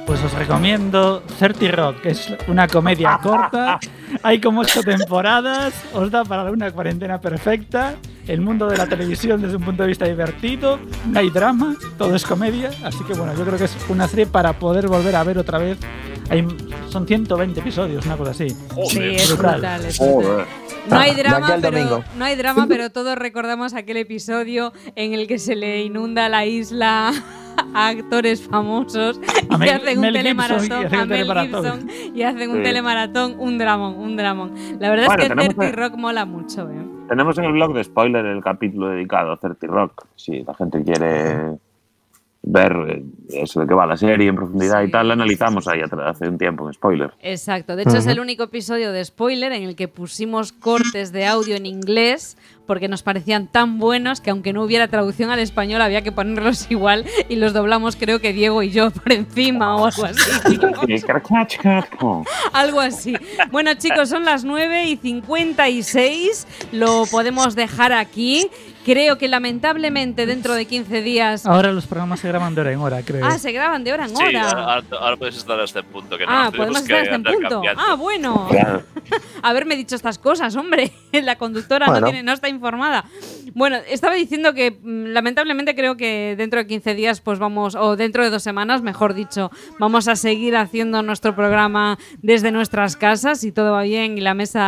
Speaker 2: Pues os recomiendo 30 Rock, que es una comedia corta. Hay como ocho temporadas, os da para una cuarentena perfecta. El mundo de la televisión desde un punto de vista divertido, no hay drama, todo es comedia. Así que bueno, yo creo que es una serie para poder volver a ver otra vez. Hay, son 120 episodios, una cosa así.
Speaker 4: Sí, es
Speaker 2: Brutal.
Speaker 4: brutal. es brutal.
Speaker 6: Joder.
Speaker 4: No hay drama, pero, no hay drama, *laughs* pero todos recordamos aquel episodio en el que se le inunda la isla a actores famosos
Speaker 2: A
Speaker 4: y
Speaker 2: Mel-
Speaker 4: hacen un
Speaker 2: Mel Gibson, y
Speaker 4: telemaratón
Speaker 2: hacen
Speaker 4: a
Speaker 2: un
Speaker 4: Mel
Speaker 2: telemaratón.
Speaker 4: Gibson y hacen un
Speaker 6: Sí.
Speaker 4: telemaratón, un dramón, un dramón. La verdad
Speaker 6: Bueno,
Speaker 4: es que
Speaker 6: tenemos
Speaker 4: 30
Speaker 6: que-
Speaker 4: Rock mola mucho, ¿eh?
Speaker 6: Tenemos en el blog de spoiler el capítulo dedicado a 30 Rock. Si la gente quiere ver eh, eso de qué va la serie en profundidad
Speaker 4: Sí.
Speaker 6: y tal, la analizamos ahí hace un tiempo en spoiler.
Speaker 4: Exacto. De hecho, es el único episodio de spoiler en el que pusimos cortes de audio en inglés porque nos parecían tan buenos que aunque no hubiera traducción al español había que ponerlos *laughs* igual y los doblamos creo que Diego y yo *laughs* por encima o algo así. *laughs* Algo así. Bueno, chicos, son las 9 y 56. Lo podemos dejar aquí. Creo que lamentablemente dentro de 15 días.
Speaker 2: Ahora los programas se graban de hora en hora, creo.
Speaker 4: Ah, se graban de hora en
Speaker 13: Sí,
Speaker 4: hora.
Speaker 13: ahora, ahora puedes estar hasta el punto que no
Speaker 4: Ah, podemos estar hasta en
Speaker 13: andar
Speaker 4: punto.
Speaker 13: cambiando.
Speaker 4: Ah, bueno. *laughs* Haberme dicho estas cosas, hombre. *laughs* La conductora no,
Speaker 3: Bueno.
Speaker 4: tiene, no está informada. Bueno, estaba diciendo que mm, lamentablemente creo que dentro de 15 días, pues vamos, o dentro de dos semanas, mejor dicho, vamos a seguir haciendo nuestro programa desde nuestras casas y todo va bien y la mesa